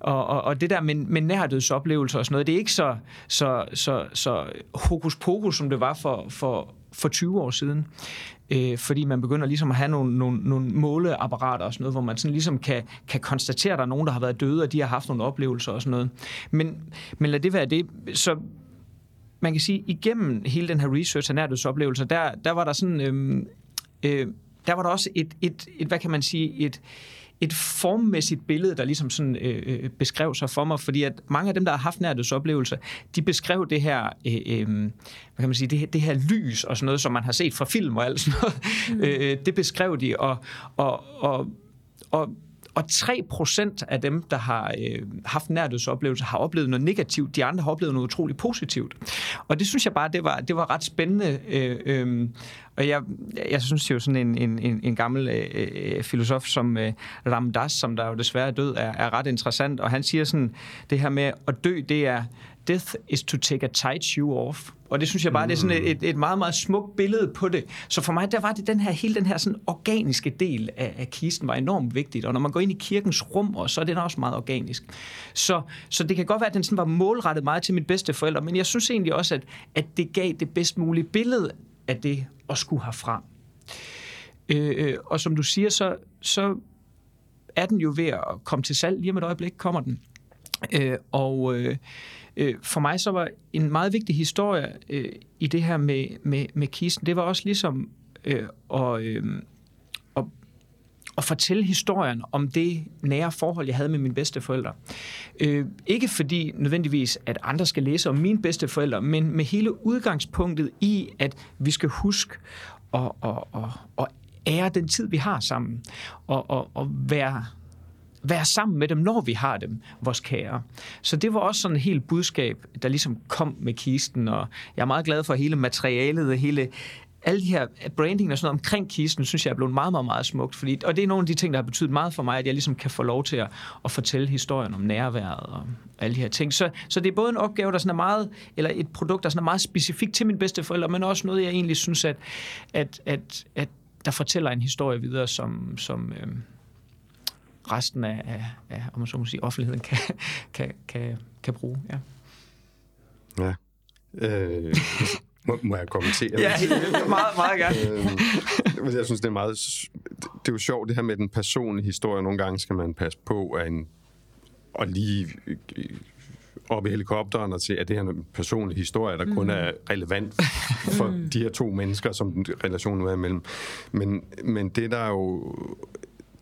og, og, og det der med, med nærdødsoplevelser og sådan noget, det er ikke så, så, så, så hokus pokus, som det var for, for, for 20 år siden øh, fordi man begynder ligesom at have nogle, nogle, nogle måleapparater og sådan noget, hvor man sådan ligesom kan, kan konstatere, at der er nogen, der har været døde, og de har haft nogle oplevelser og sådan noget. Men, men lad det være det. Så man kan sige, igennem hele den her research af nærdødsoplevelser, der, der var der sådan... Øh, øh, der var der også et, et, et, hvad kan man sige, et, et formmæssigt billede, der ligesom sådan øh, øh, beskrev sig for mig, fordi at mange af dem, der har haft nærdødsoplevelser, de beskrev det her, øh, øh, hvad kan man sige, det, det her lys og sådan noget, som man har set fra film og alt sådan noget, mm. øh, det beskrev de, og, og, og, og og 3% af dem, der har øh, haft nærdødsoplevelser, har oplevet noget negativt. De andre har oplevet noget utroligt positivt. Og det synes jeg bare, det var, det var ret spændende. Øh, øh, og jeg, jeg synes jo sådan en, en, en, en gammel øh, filosof som øh, Ramdas, som der jo desværre er død, er, er ret interessant. Og han siger sådan, det her med at dø, det er death is to take a tight shoe off. Og det synes jeg bare, mm. det er sådan et, et meget, meget smukt billede på det. Så for mig, der var det den her, hele den her sådan organiske del af, af kisten var enormt vigtigt. Og når man går ind i kirkens rum, og så er den også meget organisk. Så, så det kan godt være, at den sådan var målrettet meget til mit bedste forældre, men jeg synes egentlig også, at, at det gav det bedst mulige billede af det at skulle herfra. Øh, øh, og som du siger, så, så er den jo ved at komme til salg. Lige om et øjeblik kommer den. Øh, og øh, øh, for mig så var en meget vigtig historie øh, i det her med, med, med kisten, det var også ligesom øh, at, øh, at, at fortælle historien om det nære forhold, jeg havde med mine bedsteforældre. Øh, ikke fordi nødvendigvis, at andre skal læse om mine bedsteforældre, men med hele udgangspunktet i, at vi skal huske at, at, at, at ære den tid, vi har sammen, og, og, og være være sammen med dem, når vi har dem, vores kære. Så det var også sådan et helt budskab, der ligesom kom med kisten, og jeg er meget glad for hele materialet, hele alle de her branding og sådan noget omkring kisten, synes jeg er blevet meget, meget, meget smukt. Fordi, og det er nogle af de ting, der har betydet meget for mig, at jeg ligesom kan få lov til at, at fortælle historien om nærværet og alle de her ting. Så, så det er både en opgave, der sådan er meget, eller et produkt, der sådan er meget specifikt til mine bedsteforældre, men også noget, jeg egentlig synes, at, at, at, at der fortæller en historie videre, som, som øh, resten af, af, af om man så må sige, offentligheden kan, kan, kan, kan bruge. Ja. Ja. Øh, må, må jeg kommentere? ja, meget, meget gerne. øh, jeg synes, det er meget... Det er jo sjovt, det her med den personlige historie. Nogle gange skal man passe på at, en, at lige op i helikopteren og se, at det her en personlig historie, der mm. kun er relevant for mm. de her to mennesker, som relationen er imellem. Men, men det, der jo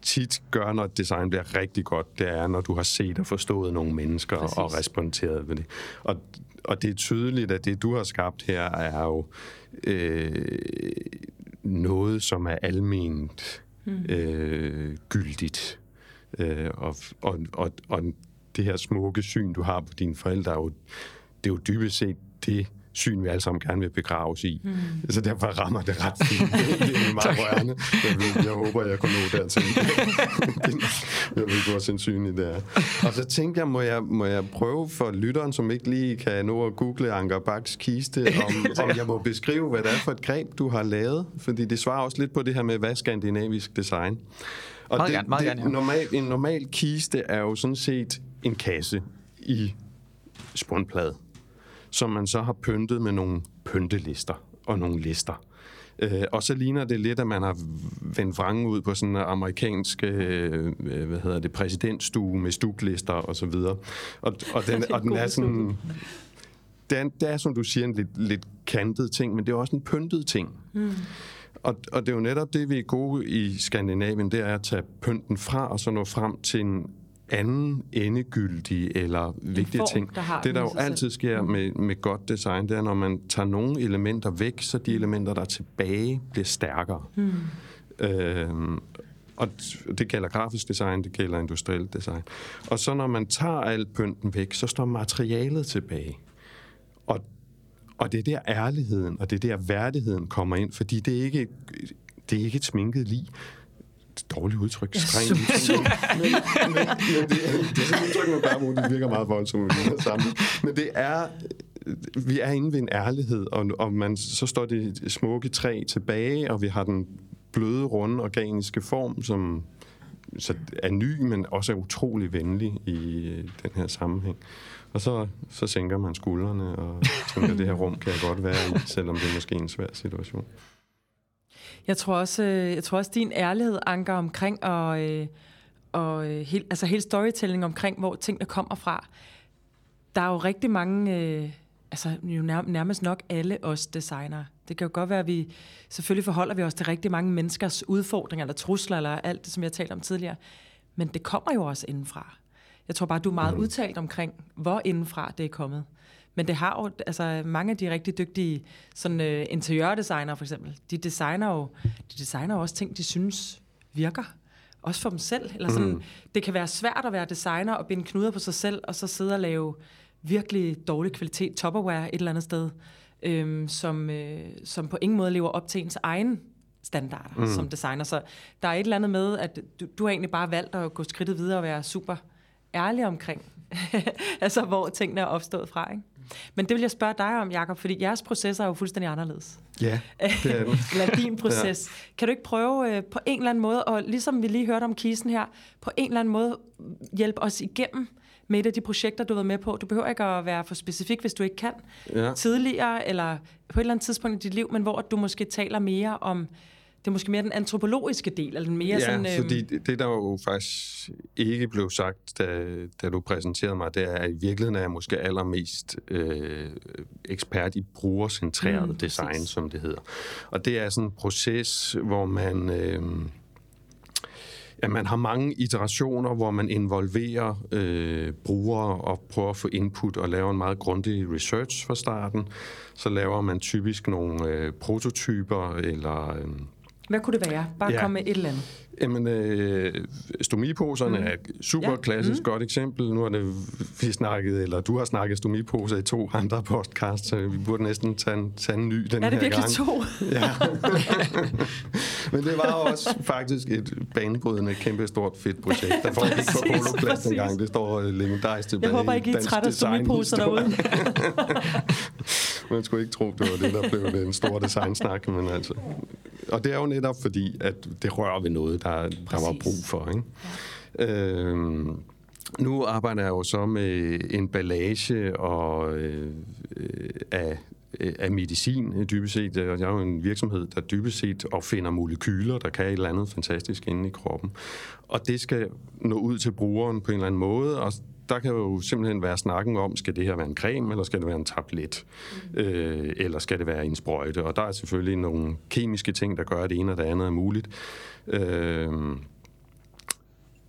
tit gør, når design bliver rigtig godt, det er, når du har set og forstået nogle mennesker Præcis. og responderet ved det. Og, og det er tydeligt, at det, du har skabt her, er jo øh, noget, som er alment mm. øh, gyldigt. Øh, og, og, og, og det her smukke syn, du har på dine forældre, er jo, det er jo dybest set det, syn, vi alle sammen gerne vil begraves i. Mm. Så derfor rammer det ret fint. det er meget rørende. Jeg, jeg håber, jeg kunne nå dertil. jeg ved, hvor sindssygt det er. Og så tænkte jeg, må jeg, må jeg prøve for lytteren, som ikke lige kan nå at google Anker Baks kiste, om, om jeg må beskrive, hvad det er for et greb, du har lavet. Fordi det svarer også lidt på det her med, hvad skandinavisk design? Og meget det, gerne, meget det, gerne, ja. normal, en normal kiste er jo sådan set en kasse i spundplade som man så har pyntet med nogle pyntelister og nogle lister. Øh, og så ligner det lidt, at man har vendt vrangen ud på sådan en amerikansk øh, hvad hedder det, præsidentstue med stuklister og så videre. Og, og, den, og den er sådan... Det er, det er, som du siger, en lidt, lidt kantet ting, men det er også en pyntet ting. Mm. Og, og det er jo netop det, vi er gode i Skandinavien, det er at tage pynten fra, og så nå frem til en anden endegyldige eller vigtige form, ting. Der det, der jo altid sker mm. med, med godt design, det er, når man tager nogle elementer væk, så de elementer, der er tilbage, bliver stærkere. Mm. Øhm, og det gælder grafisk design, det gælder industriel design. Og så når man tager alt pynten væk, så står materialet tilbage. Og, og det er der ærligheden, og det er der værdigheden kommer ind, fordi det er ikke, det er ikke et sminket lig dårligt udtryk. Streng. men, men, men det, det er sådan et udtryk, man bare må, det virker meget voldsomt. Men det er, vi er inde ved en ærlighed, og, og man, så står det smukke træ tilbage, og vi har den bløde, runde, organiske form, som så er ny, men også er utrolig venlig i den her sammenhæng. Og så, så sænker man skuldrene og tænker, at det her rum kan jeg godt være i, selvom det er måske en svær situation. Jeg tror også, øh, jeg tror også din ærlighed, Anker, omkring og, øh, og øh, helt, altså hele storytelling omkring, hvor tingene kommer fra. Der er jo rigtig mange, altså jo nærmest nok alle os designere. Det kan jo godt være, at vi selvfølgelig forholder vi os til rigtig mange menneskers udfordringer, eller trusler, eller alt det, som jeg har talt om tidligere. Men det kommer jo også indenfra. Jeg tror bare, du er meget mm. udtalt omkring, hvor indenfra det er kommet. Men det har jo, altså mange af de rigtig dygtige sådan, uh, interiørdesignere for eksempel, de designer jo de designer jo også ting, de synes virker. Også for dem selv. Eller sådan, mm. Det kan være svært at være designer og binde knuder på sig selv, og så sidde og lave virkelig dårlig kvalitet topperware et eller andet sted, øhm, som, øh, som på ingen måde lever op til ens egen standarder mm. som designer. Så der er et eller andet med, at du, du har egentlig bare valgt at gå skridtet videre og være super ærlig omkring, altså hvor tingene er opstået fra. Ikke? Men det vil jeg spørge dig om, Jakob, fordi jeres processer er jo fuldstændig anderledes. Ja, det er Eller din proces. ja. Kan du ikke prøve øh, på en eller anden måde, og ligesom vi lige hørte om kisen her, på en eller anden måde hjælpe os igennem med et af de projekter, du har været med på. Du behøver ikke at være for specifik, hvis du ikke kan. Ja. Tidligere, eller på et eller andet tidspunkt i dit liv, men hvor du måske taler mere om det er måske mere den antropologiske del, eller den mere ja, sådan... Ja, fordi øhm, det, det, der jo faktisk ikke blev sagt, da, da du præsenterede mig, det er, at i virkeligheden er jeg måske allermest øh, ekspert i brugercentreret mm, design, præcis. som det hedder. Og det er sådan en proces, hvor man... Øh, at man har mange iterationer, hvor man involverer øh, brugere og prøver at få input og laver en meget grundig research fra starten. Så laver man typisk nogle øh, prototyper eller... Øh, Hvad kunne det være? Bare Ja. komme med et eller andet. Jamen, øh, stomiposerne mm. er super ja. klassisk mm. godt eksempel. Nu har det, vi snakket, eller du har snakket stomiposer i to andre podcasts, så vi burde næsten tage en, tage en ny den Er det her virkelig gang. to? Ja. Men det var også faktisk et banebrydende, kæmpe stort fedt projekt, der foregik på Poloplads præcis. engang. Det står legendarisk tilbage Jeg håber ikke, I er trætte af stomiposer derude. Man skulle ikke tro, det var det, der blev den store designsnak, men altså... Og det er jo netop fordi, at det rører ved noget, der, der var Præcis. brug for, ikke? Ja. Øhm, nu arbejder jeg jo så med emballage og øh, øh, af, øh, af medicin dybest set. Og Jeg er jo en virksomhed, der dybest set opfinder molekyler, der kan et eller andet fantastisk inde i kroppen. Og det skal nå ud til brugeren på en eller anden måde, og der kan jo simpelthen være snakken om, skal det her være en creme, eller skal det være en tablet, mm. øh, eller skal det være en sprøjte. Og der er selvfølgelig nogle kemiske ting, der gør, at det ene og det andet er muligt. Øh,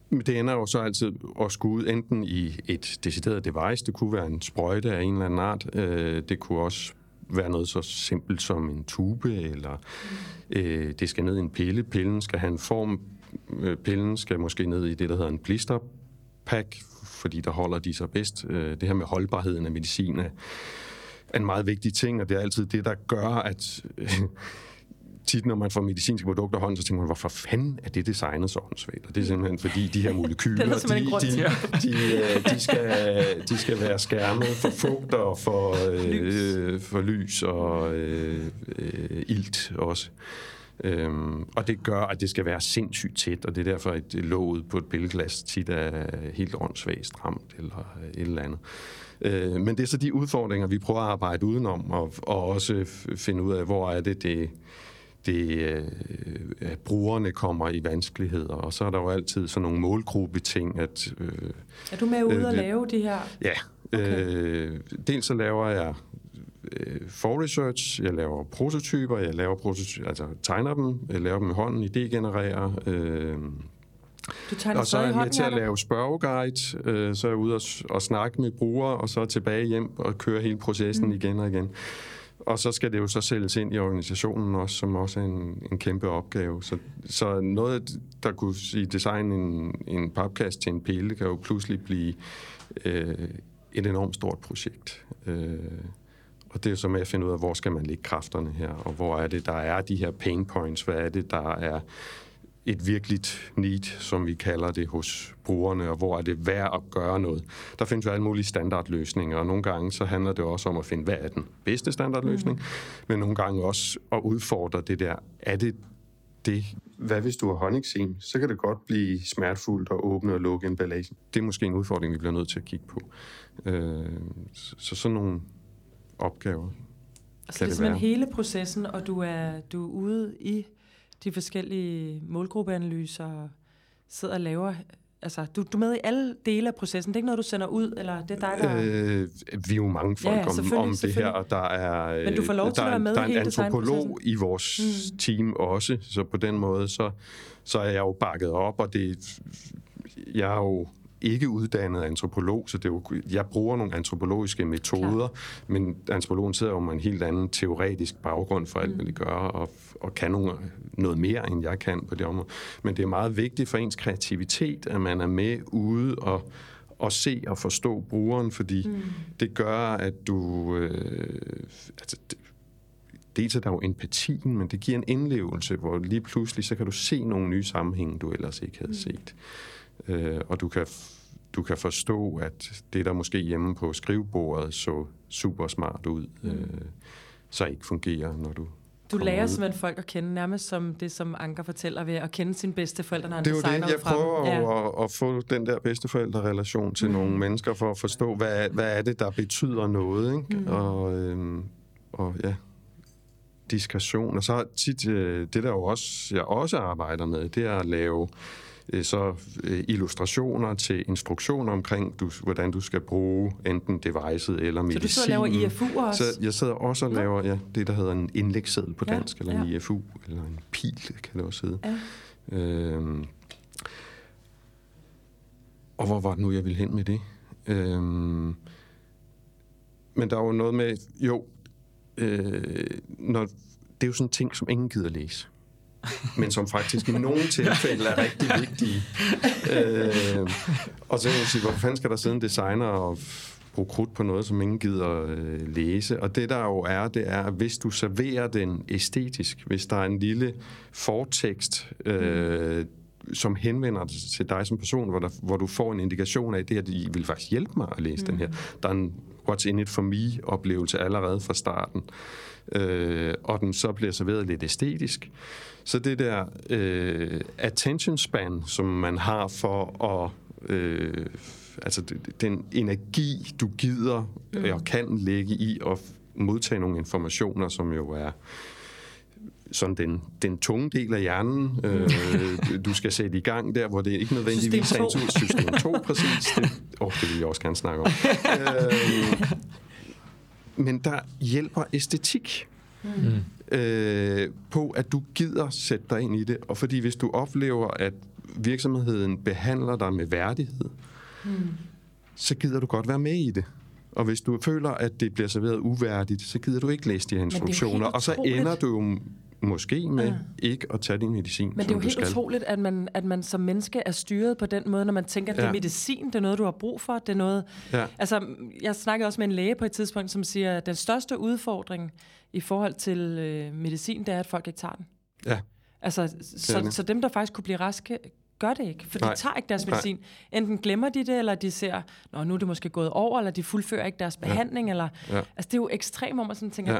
men det ender jo så altid at skulle ud enten i et decideret device, det kunne være en sprøjte af en eller anden art, øh, det kunne også være noget så simpelt som en tube, eller øh, det skal ned i en pille. Pillen skal have en form. Øh, pillen skal måske ned i det, der hedder en blister, blisterpack, fordi der holder de sig bedst. Øh, det her med holdbarheden af medicin er, en meget vigtig ting, og det er altid det, der gør, at øh, tit, når man får medicinske produkter hånden, så tænker man, hvorfor fanden er det designet så åndssvagt? Og det er simpelthen, fordi de her molekyler, er de, de, de, øh, de, skal, de skal være skærmet for fugt og for, øh, for lys og øh, øh, ilt også. Øhm, og det gør, at det skal være sindssygt tæt, og det er derfor, at låget på et billedglas tit er helt åndssvagt stramt eller et eller andet. Øh, men det er så de udfordringer, vi prøver at arbejde udenom, og, og også finde ud af, hvor er det, det, det øh, at brugerne kommer i vanskeligheder. Og så er der jo altid sådan nogle målgruppeting, at øh, Er du med ude Øh, og det- lave de her? Ja, okay. øh, dels så laver jeg øh, for-research, jeg laver prototyper, jeg laver prototyper, altså tegner dem, jeg laver dem i hånden, idégenererer, øh, Du og så er jeg med til at lave spørgeguide, øh, så er jeg ude og, og snakke med brugere, og så tilbage hjem og køre hele processen mm. igen og igen. Og så skal det jo så sælges ind i organisationen også, som også er en, en kæmpe opgave. Så, så noget, der kunne sige design en, en papkasse til en pille, kan jo pludselig blive øh, et enormt stort projekt. Øh, og det er så med at finde ud af, hvor skal man lægge kræfterne her, og hvor er det, der er de her pain points, hvad er det, der er et virkeligt need, som vi kalder det hos brugerne, og hvor er det værd at gøre noget. Der findes jo alle mulige standardløsninger, og nogle gange så handler det også om at finde, hvad er den bedste standardløsning, mm. men nogle gange også at udfordre det der, er det det? Hvad hvis du har honningsen? Så kan det godt blive smertefuldt at åbne og lukke emballagen. Det er måske en udfordring, vi bliver nødt til at kigge på. Øh, så, så sådan nogle opgaver. Så kan det er simpelthen være. hele processen, og du er, du er ude i de forskellige målgruppeanalyser, og sidder og laver... Altså, du, du er med i alle dele af processen. Det er ikke noget, du sender ud, eller det er dig, der... Øh, vi er jo mange folk Ja, om, om det her, og der er, Men du får lov der til at være med der er en antropolog i vores mm. team også, så på den måde, så, så er jeg jo bakket op, og det, jeg er jo ikke uddannet antropolog, så det er jo, jeg bruger nogle antropologiske metoder, Klar. men antropologen sidder jo med en helt anden teoretisk baggrund for alt, mm. hvad de gør, og, og kan nogle, noget mere, end jeg kan på det område. Men det er meget vigtigt for ens kreativitet, at man er med ude og, og se og forstå brugeren, fordi mm. det gør, at du... Øh, altså, det, dels er der jo empatien, men det giver en indlevelse, hvor lige pludselig, så kan du se nogle nye sammenhænge, du ellers ikke havde mm. set. Øh, og du kan, du kan forstå, at det, der måske hjemme på skrivebordet så super smart ud, mm. øh, så ikke fungerer, når du Du lærer ud. simpelthen folk at kende, nærmest som det, som Anker fortæller ved at kende sine bedste forældre, når han Det er jo designer det, jeg prøver Ja. at, at få den der bedsteforældrerelation til mm. nogle mennesker, for at forstå, hvad, hvad er det, der betyder noget, ikke? Mm. Og, øhm, og ja, diskretion. Og så tit, øh, det der jo også, jeg også arbejder med, det er at lave så øh, illustrationer til instruktioner omkring, du, hvordan du skal bruge enten devicet eller Så medicin. du sidder og laver IFU også? Så jeg sidder også og laver ja, det, der hedder en indlægsseddel på Ja, dansk, eller ja. en IFU, eller en pil, kan det også hedde. Ja. Øhm, og hvor var det nu, jeg ville hen med det? Øhm, men der var jo noget med, jo, øh, når, det er jo sådan en ting, som ingen gider læse men som faktisk i nogle tilfælde er rigtig vigtige. Øh, og så kan man sige, hvorfor fanden skal der sidde en designer og bruge krudt på noget, som ingen gider øh, læse. Og det der jo er, det er, at hvis du serverer den æstetisk, hvis der er en lille fortekst, øh, som henvender sig til dig som person, hvor, der, hvor du får en indikation af, at det her de vil faktisk hjælpe mig at læse mm. den her. Der er en what's in it for me-oplevelse allerede fra starten. Øh, og den så bliver serveret lidt æstetisk. Så det der øh, attention span, som man har for at... Øh, altså den energi, du gider mm. og kan lægge i at modtage nogle informationer, som jo er sådan den, den tunge del af hjernen, øh, du skal sætte i gang der, hvor det ikke nødvendigvis er en system 2, præcis. Det, oh, det vil jeg også gerne snakke om. øh, men der hjælper æstetik mm. øh, på, at du gider sætte dig ind i det. Og fordi hvis du oplever, at virksomheden behandler dig med værdighed, mm. så gider du godt være med i det. Og hvis du føler, at det bliver serveret uværdigt, så gider du ikke læse de her instruktioner. Og så ender du jo måske med ja. ikke at tage din medicin, Men det er jo helt skal. utroligt, at man, at man som menneske er styret på den måde, når man tænker, at det er medicin, det er noget, du har brug for, det er noget... Ja. Altså, jeg snakkede også med en læge på et tidspunkt, som siger, at den største udfordring i forhold til øh, medicin, det er, at folk ikke tager den. Ja. Altså, så, så dem, der faktisk kunne blive raske, gør det ikke, for Nej. de tager ikke deres medicin. Nej. Enten glemmer de det, eller de ser, Nå, nu er det måske gået over, eller de fuldfører ikke deres behandling. Ja. Eller, ja. Altså, det er jo ekstremt, hvor man sådan tænker, ja.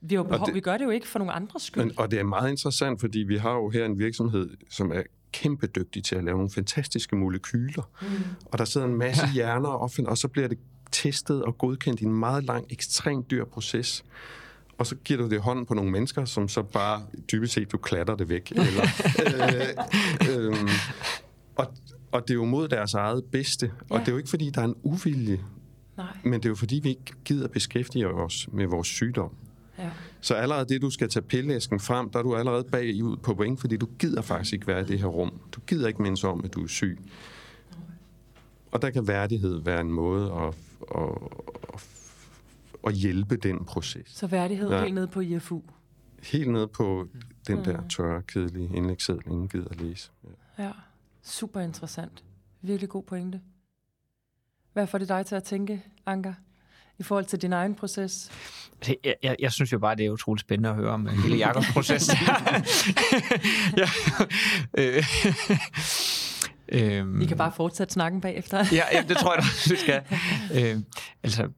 Vi, jo behov, det, vi gør det jo ikke for nogle andres skyld. Men, og det er meget interessant, fordi vi har jo her en virksomhed, som er kæmpe dygtig til at lave nogle fantastiske molekyler. Mm. Og der sidder en masse hjerner, og, og så bliver det testet og godkendt i en meget lang, ekstremt dyr proces og så giver du det hånden på nogle mennesker, som så bare dybest set, du klatter det væk. Eller, øh, øh, og, og det er jo mod deres eget bedste. Ja. Og det er jo ikke, fordi der er en uvilje. Nej. Men det er jo, fordi vi ikke gider beskæftige os med vores sygdom. Ja. Så allerede det, du skal tage pillæsken frem, der er du allerede bagud på point, fordi du gider faktisk ikke være i det her rum. Du gider ikke mindst om, at du er syg. Og der kan værdighed være en måde at, at, at at hjælpe den proces. Så værdighed ja. helt ned på IFU? Helt ned på den mm. der tørre, kedelige indlægsseddel, ingen gider at læse. Ja. ja, super interessant. Virkelig god pointe. Hvad får det dig til at tænke, Anker? I forhold til din egen proces? Altså, jeg, jeg, jeg synes jo bare, det er utroligt spændende at høre om øh, hele Jakobs proces. ja. Øh, øhm, I kan bare fortsætte snakken bagefter. ja, ja, det tror jeg, du skal. Øh, altså,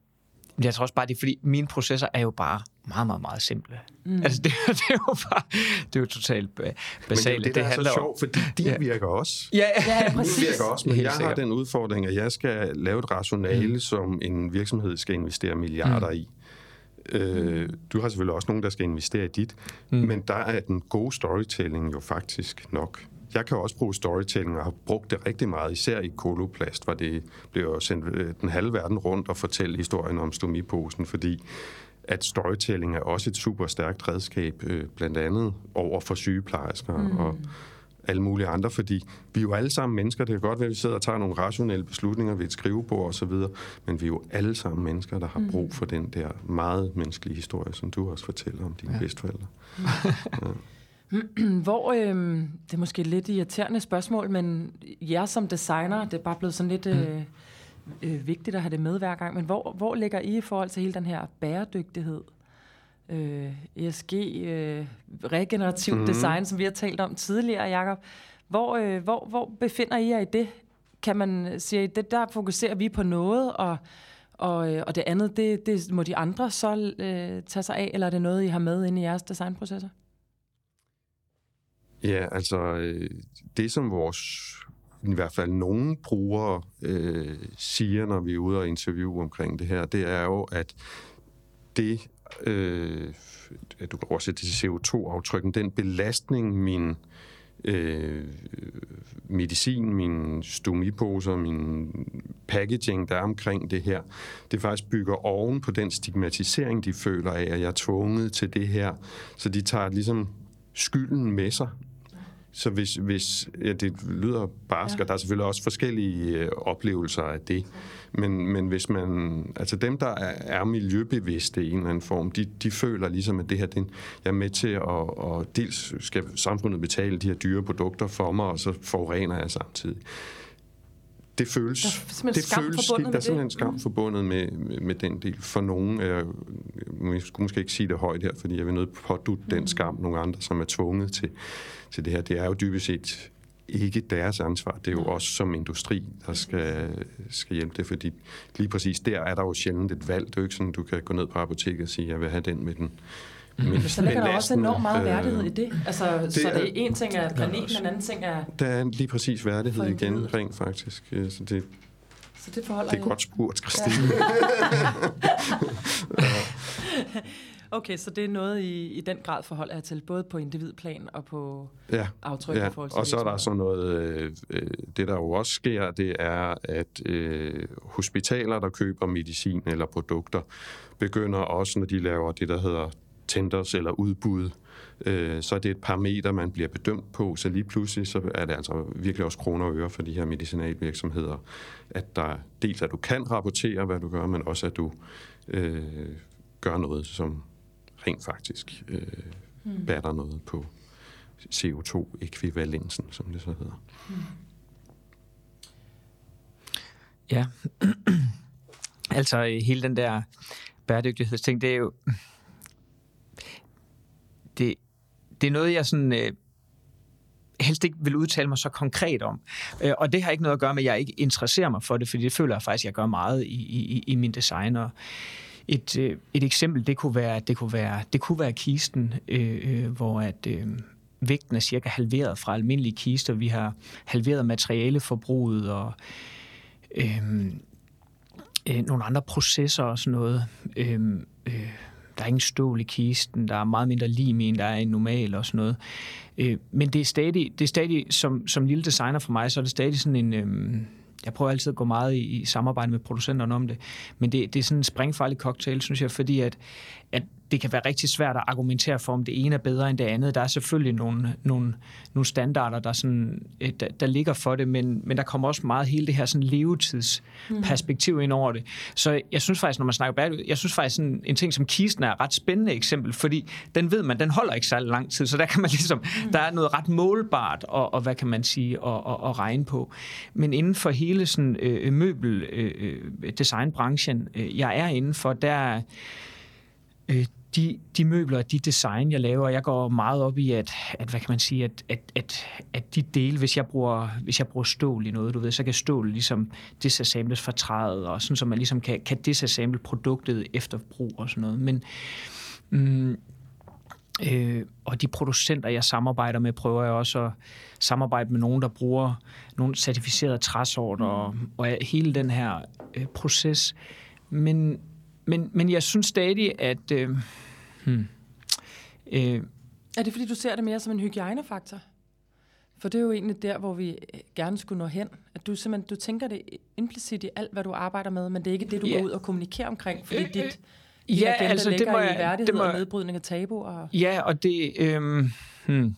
jeg tror også bare, det er fordi, mine processer er jo bare meget, meget, meget simple. Mm. Altså, det, det, er jo bare, det er jo totalt basalt. Men det, det, det, er så sjovt, fordi de ja. virker også. Ja, ja, ja præcis. virker også, men jeg sikkert. har den udfordring, at jeg skal lave et rationale, mm. som en virksomhed skal investere milliarder mm. i. Øh, du har selvfølgelig også nogen, der skal investere i dit, mm. men der er den gode storytelling jo faktisk nok jeg kan også bruge storytelling og har brugt det rigtig meget, især i koloplast, hvor det blev sendt øh, den halve verden rundt og fortælle historien om stomiposen, fordi at storytelling er også et super stærkt redskab, øh, blandt andet over for sygeplejersker mm. og alle mulige andre, fordi vi er jo alle sammen mennesker. Det kan godt være, at vi sidder og tager nogle rationelle beslutninger ved et skrivebord osv., men vi er jo alle sammen mennesker, der har mm. brug for den der meget menneskelige historie, som du også fortæller om dine ja. bedsteforældre. ja. Hvor, øh, det er måske lidt irriterende spørgsmål, men jer som designer, det er bare blevet sådan lidt mm. øh, øh, vigtigt at have det med hver gang, men hvor, hvor ligger I i forhold til hele den her bæredygtighed? Øh, ESG, øh, regenerativ mm. design, som vi har talt om tidligere, Jacob. Hvor, øh, hvor, hvor befinder I jer i det? Kan man sige, det der fokuserer vi på noget, og, og, øh, og det andet, det, det må de andre så øh, tage sig af, eller er det noget, I har med ind i jeres designprocesser? Ja, altså øh, det som vores, i hvert fald nogle brugere øh, siger, når vi er ude og interviewe omkring det her, det er jo, at det, øh, du kan oversætte det til CO2-aftrykken, den belastning, min øh, medicin, min stomiposer, min packaging, der er omkring det her, det faktisk bygger oven på den stigmatisering, de føler af, at jeg er tvunget til det her. Så de tager ligesom skylden med sig så hvis, hvis ja, det lyder barsk, ja. og der er selvfølgelig også forskellige øh, oplevelser af det, men, men hvis man, altså dem, der er, er miljøbevidste i en eller anden form, de, de føler ligesom, at det her, det, jeg er med til at, og dels skal samfundet betale de her dyre produkter for mig, og så forurener jeg samtidig det føles, der er det føles, der er simpelthen det. skam mm. forbundet med, med, med den del. For nogen, jeg, jeg skulle måske ikke sige det højt her, fordi jeg vil nødt pådutte mm. den skam, nogle andre, som er tvunget til, til det her. Det er jo dybest set ikke deres ansvar. Det er jo os som industri, der skal, skal hjælpe det, fordi lige præcis der er der jo sjældent et valg. Det er jo ikke sådan, du kan gå ned på apoteket og sige, jeg vil have den med den Mm. Men så ligger der også enormt meget øh, værdighed i det. Altså, det så det er en ting er planeten, en anden ting er... Der er lige præcis værdighed igen, rent faktisk. Så det, så det forholder Det er godt spurgt, Christine. Ja. Okay, så det er noget, I, i den grad forholder jeg til, både på individplan og på ja, aftryk ja. i forhold til Og så er der sådan noget, øh, øh, det der jo også sker, det er, at øh, hospitaler, der køber medicin eller produkter, begynder også, når de laver det, der hedder tenders eller udbud, øh, så er det et parameter, man bliver bedømt på, så lige pludselig så er det altså virkelig også kroner og øre for de her medicinalvirksomheder, at der dels at du kan rapportere, hvad du gør, men også at du øh, gør noget, som rent faktisk øh, mm. batter noget på CO2-ekvivalensen, som det så hedder. Mm. Ja, altså hele den der bæredygtighedsting, det er jo det, det er noget, jeg sådan... Øh, helst ikke vil udtale mig så konkret om. Øh, og det har ikke noget at gøre med, at jeg ikke interesserer mig for det, fordi det føler jeg faktisk, at jeg gør meget i, i, i min design. Og et, øh, et eksempel, det kunne være, det kunne være, det kunne være kisten, øh, øh, hvor at, øh, vægten er cirka halveret fra almindelige kister. Vi har halveret materialeforbruget og øh, øh, nogle andre processer og sådan noget. Øh, øh, der er ingen stål i kisten, der er meget mindre lim i en, der er en normal og sådan noget. Øh, men det er stadig, det er stadig som, som lille designer for mig, så er det stadig sådan en... Øh, jeg prøver altid at gå meget i, i samarbejde med producenterne om det, men det, det er sådan en springfarlig cocktail, synes jeg, fordi at, at det kan være rigtig svært at argumentere for, om det ene er bedre end det andet. Der er selvfølgelig nogle, nogle, nogle standarder, der, sådan, øh, der, der ligger for det, men, men der kommer også meget hele det her sådan levetidsperspektiv ind over det. Så jeg synes faktisk, når man snakker bæredygtighed, jeg synes faktisk sådan, en ting som kisten er et ret spændende eksempel, fordi den ved man, den holder ikke særlig lang tid, så der kan man ligesom, mm. der er noget ret målbart, og, og hvad kan man sige, og, og, og regne på. Men inden for hele sådan øh, møbel øh, øh designbranchen, øh, jeg er inden for, der øh, de, de møbler og de design, jeg laver, jeg går meget op i, at, at hvad kan man sige, at, at, at, at de dele, hvis jeg, bruger, hvis jeg bruger stål i noget, du ved, så kan stål ligesom disassembles fra træet, og sådan, så man ligesom kan, kan disassemble produktet efter brug og sådan noget. Men, mm, øh, og de producenter, jeg samarbejder med, prøver jeg også at samarbejde med nogen, der bruger nogle certificerede træsorter, og, og hele den her øh, proces. Men men, men jeg synes stadig, at... Øh, hmm, øh, er det fordi, du ser det mere som en hygiejnefaktor? For det er jo egentlig der, hvor vi øh, gerne skulle nå hen. At du simpelthen du tænker det implicit i alt, hvad du arbejder med, men det er ikke det, du yeah. går ud og kommunikerer omkring, fordi øh, dit ja, agenda altså, ligger det må jeg, i værdighed det må, og nedbrydning af tabuer. Ja, og det... Øh, hmm,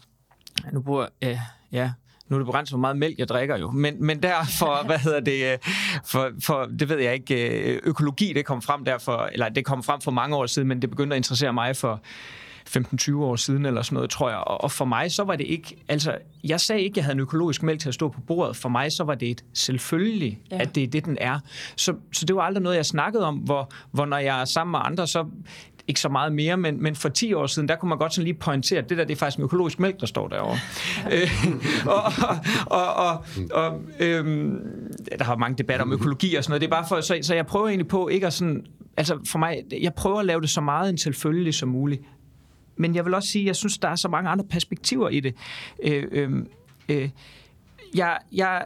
nu bruger... Øh, ja, nu er det begrænset, hvor meget mælk jeg drikker jo, men, men derfor, hvad hedder det, øh, for, for, det ved jeg ikke, øh, økologi, det kom frem derfor, eller det kom frem for mange år siden, men det begyndte at interessere mig for 15-20 år siden eller sådan noget, tror jeg. Og for mig, så var det ikke... Altså, jeg sagde ikke, at jeg havde en økologisk mælk til at stå på bordet. For mig, så var det et selvfølgelig, ja. at det er det, den er. Så, så det var aldrig noget, jeg snakkede om, hvor, hvor når jeg er sammen med andre, så ikke så meget mere, men, men for 10 år siden, der kunne man godt sådan lige pointere, at det der, det er faktisk en økologisk mælk, der står derovre. øh, og og, og, og øhm, der har mange debatter om økologi og sådan noget, det er bare for, så, så jeg prøver egentlig på ikke at sådan, altså for mig, jeg prøver at lave det så meget en selvfølgelig som muligt. Men jeg vil også sige, at jeg synes, der er så mange andre perspektiver i det. Øh, øh, øh, jeg, jeg,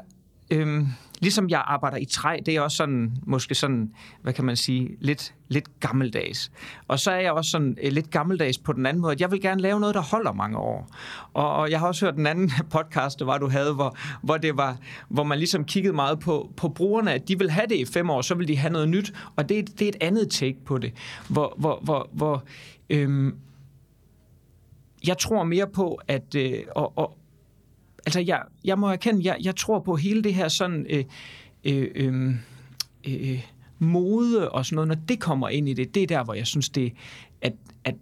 Øhm, Ligesom jeg arbejder i træ, det er også sådan, måske sådan, hvad kan man sige, lidt, lidt gammeldags. Og så er jeg også sådan uh, lidt gammeldags på den anden måde, at jeg vil gerne lave noget, der holder mange år. Og, og jeg har også hørt den anden podcast, der var, du havde, hvor, hvor, det var, hvor man ligesom kiggede meget på, på brugerne, at de vil have det i fem år, så vil de have noget nyt. Og det, det er et andet take på det, hvor, hvor, hvor, hvor øhm, jeg tror mere på, at, øh, og, og, altså jeg, jeg må erkende, jeg, jeg tror på hele det her sådan... Øh, øh, øh, øh, mode og sådan noget, når det kommer ind i det, det er der, hvor jeg synes, det, at, at,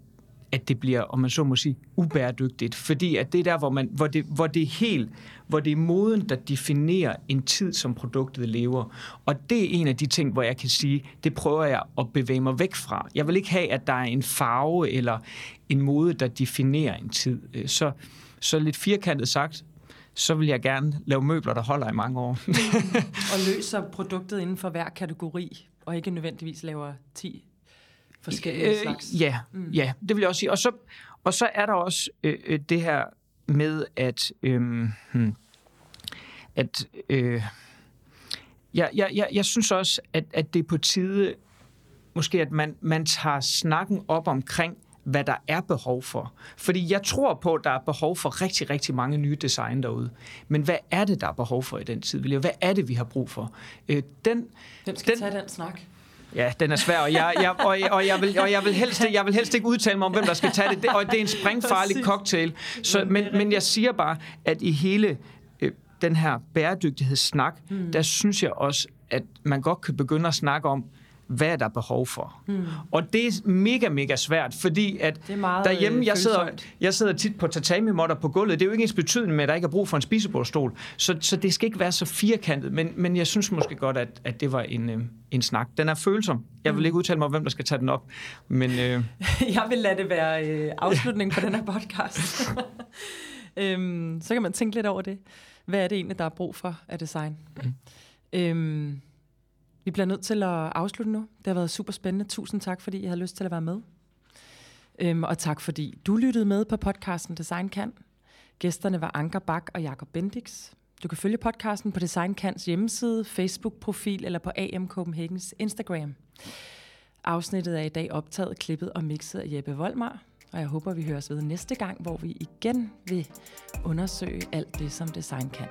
at det bliver, om man så må sige, ubæredygtigt. Fordi at det er der, hvor, man, hvor, det, hvor det er helt, hvor det er moden, der definerer en tid, som produktet lever. Og det er en af de ting, hvor jeg kan sige, det prøver jeg at bevæge mig væk fra. Jeg vil ikke have, at der er en farve eller en mode, der definerer en tid. Øh, så, så lidt firkantet sagt, så vil jeg gerne lave møbler, der holder i mange år. og løser produktet inden for hver kategori, og ikke nødvendigvis laver 10 forskellige øh, slags. Ja, mm. ja, det vil jeg også sige. Og så, og så er der også øh, øh det her med, at, øh, at øh, jeg, jeg, jeg, jeg synes også, at, at det er på tide, måske at man, man tager snakken op omkring, hvad der er behov for. Fordi jeg tror på, at der er behov for rigtig, rigtig mange nye design derude. Men hvad er det, der er behov for i den tid? Hvad er det, vi har brug for? Øh, den, Hvem skal den, tage den snak? Ja, den er svær, og jeg, jeg, og, og, jeg, vil, og jeg, vil helst, jeg vil helst ikke udtale mig om, hvem der skal tage det, og det er en springfarlig cocktail. Så, men, men jeg siger bare, at i hele øh, den her bæredygtighedssnak, mm. der synes jeg også, at man godt kan begynde at snakke om, hvad er der behov for? Mm. Og det er mega, mega svært, fordi at er derhjemme, jeg sidder, jeg sidder tit på tatami-motter på gulvet. Det er jo ikke ens betydning med, at der ikke er brug for en spisebordstol. Så, så det skal ikke være så firkantet, men, men jeg synes måske godt, at, at det var en, øh, en snak. Den er følsom. Jeg vil mm. ikke udtale mig, hvem der skal tage den op. Men, øh... jeg vil lade det være øh, afslutningen på den her podcast. øhm, så kan man tænke lidt over det. Hvad er det egentlig, der er brug for af design? Mm. Øhm, vi bliver nødt til at afslutte nu. Det har været super spændende. Tusind tak, fordi I havde lyst til at være med. Øhm, og tak, fordi du lyttede med på podcasten Design Kan. Gæsterne var Anker Bak og Jakob Bendix. Du kan følge podcasten på Design Kans hjemmeside, Facebook-profil eller på AM Copenhagens Instagram. Afsnittet er i dag optaget, klippet og mixet af Jeppe Voldmar. Og jeg håber, vi høres ved næste gang, hvor vi igen vil undersøge alt det, som design kan.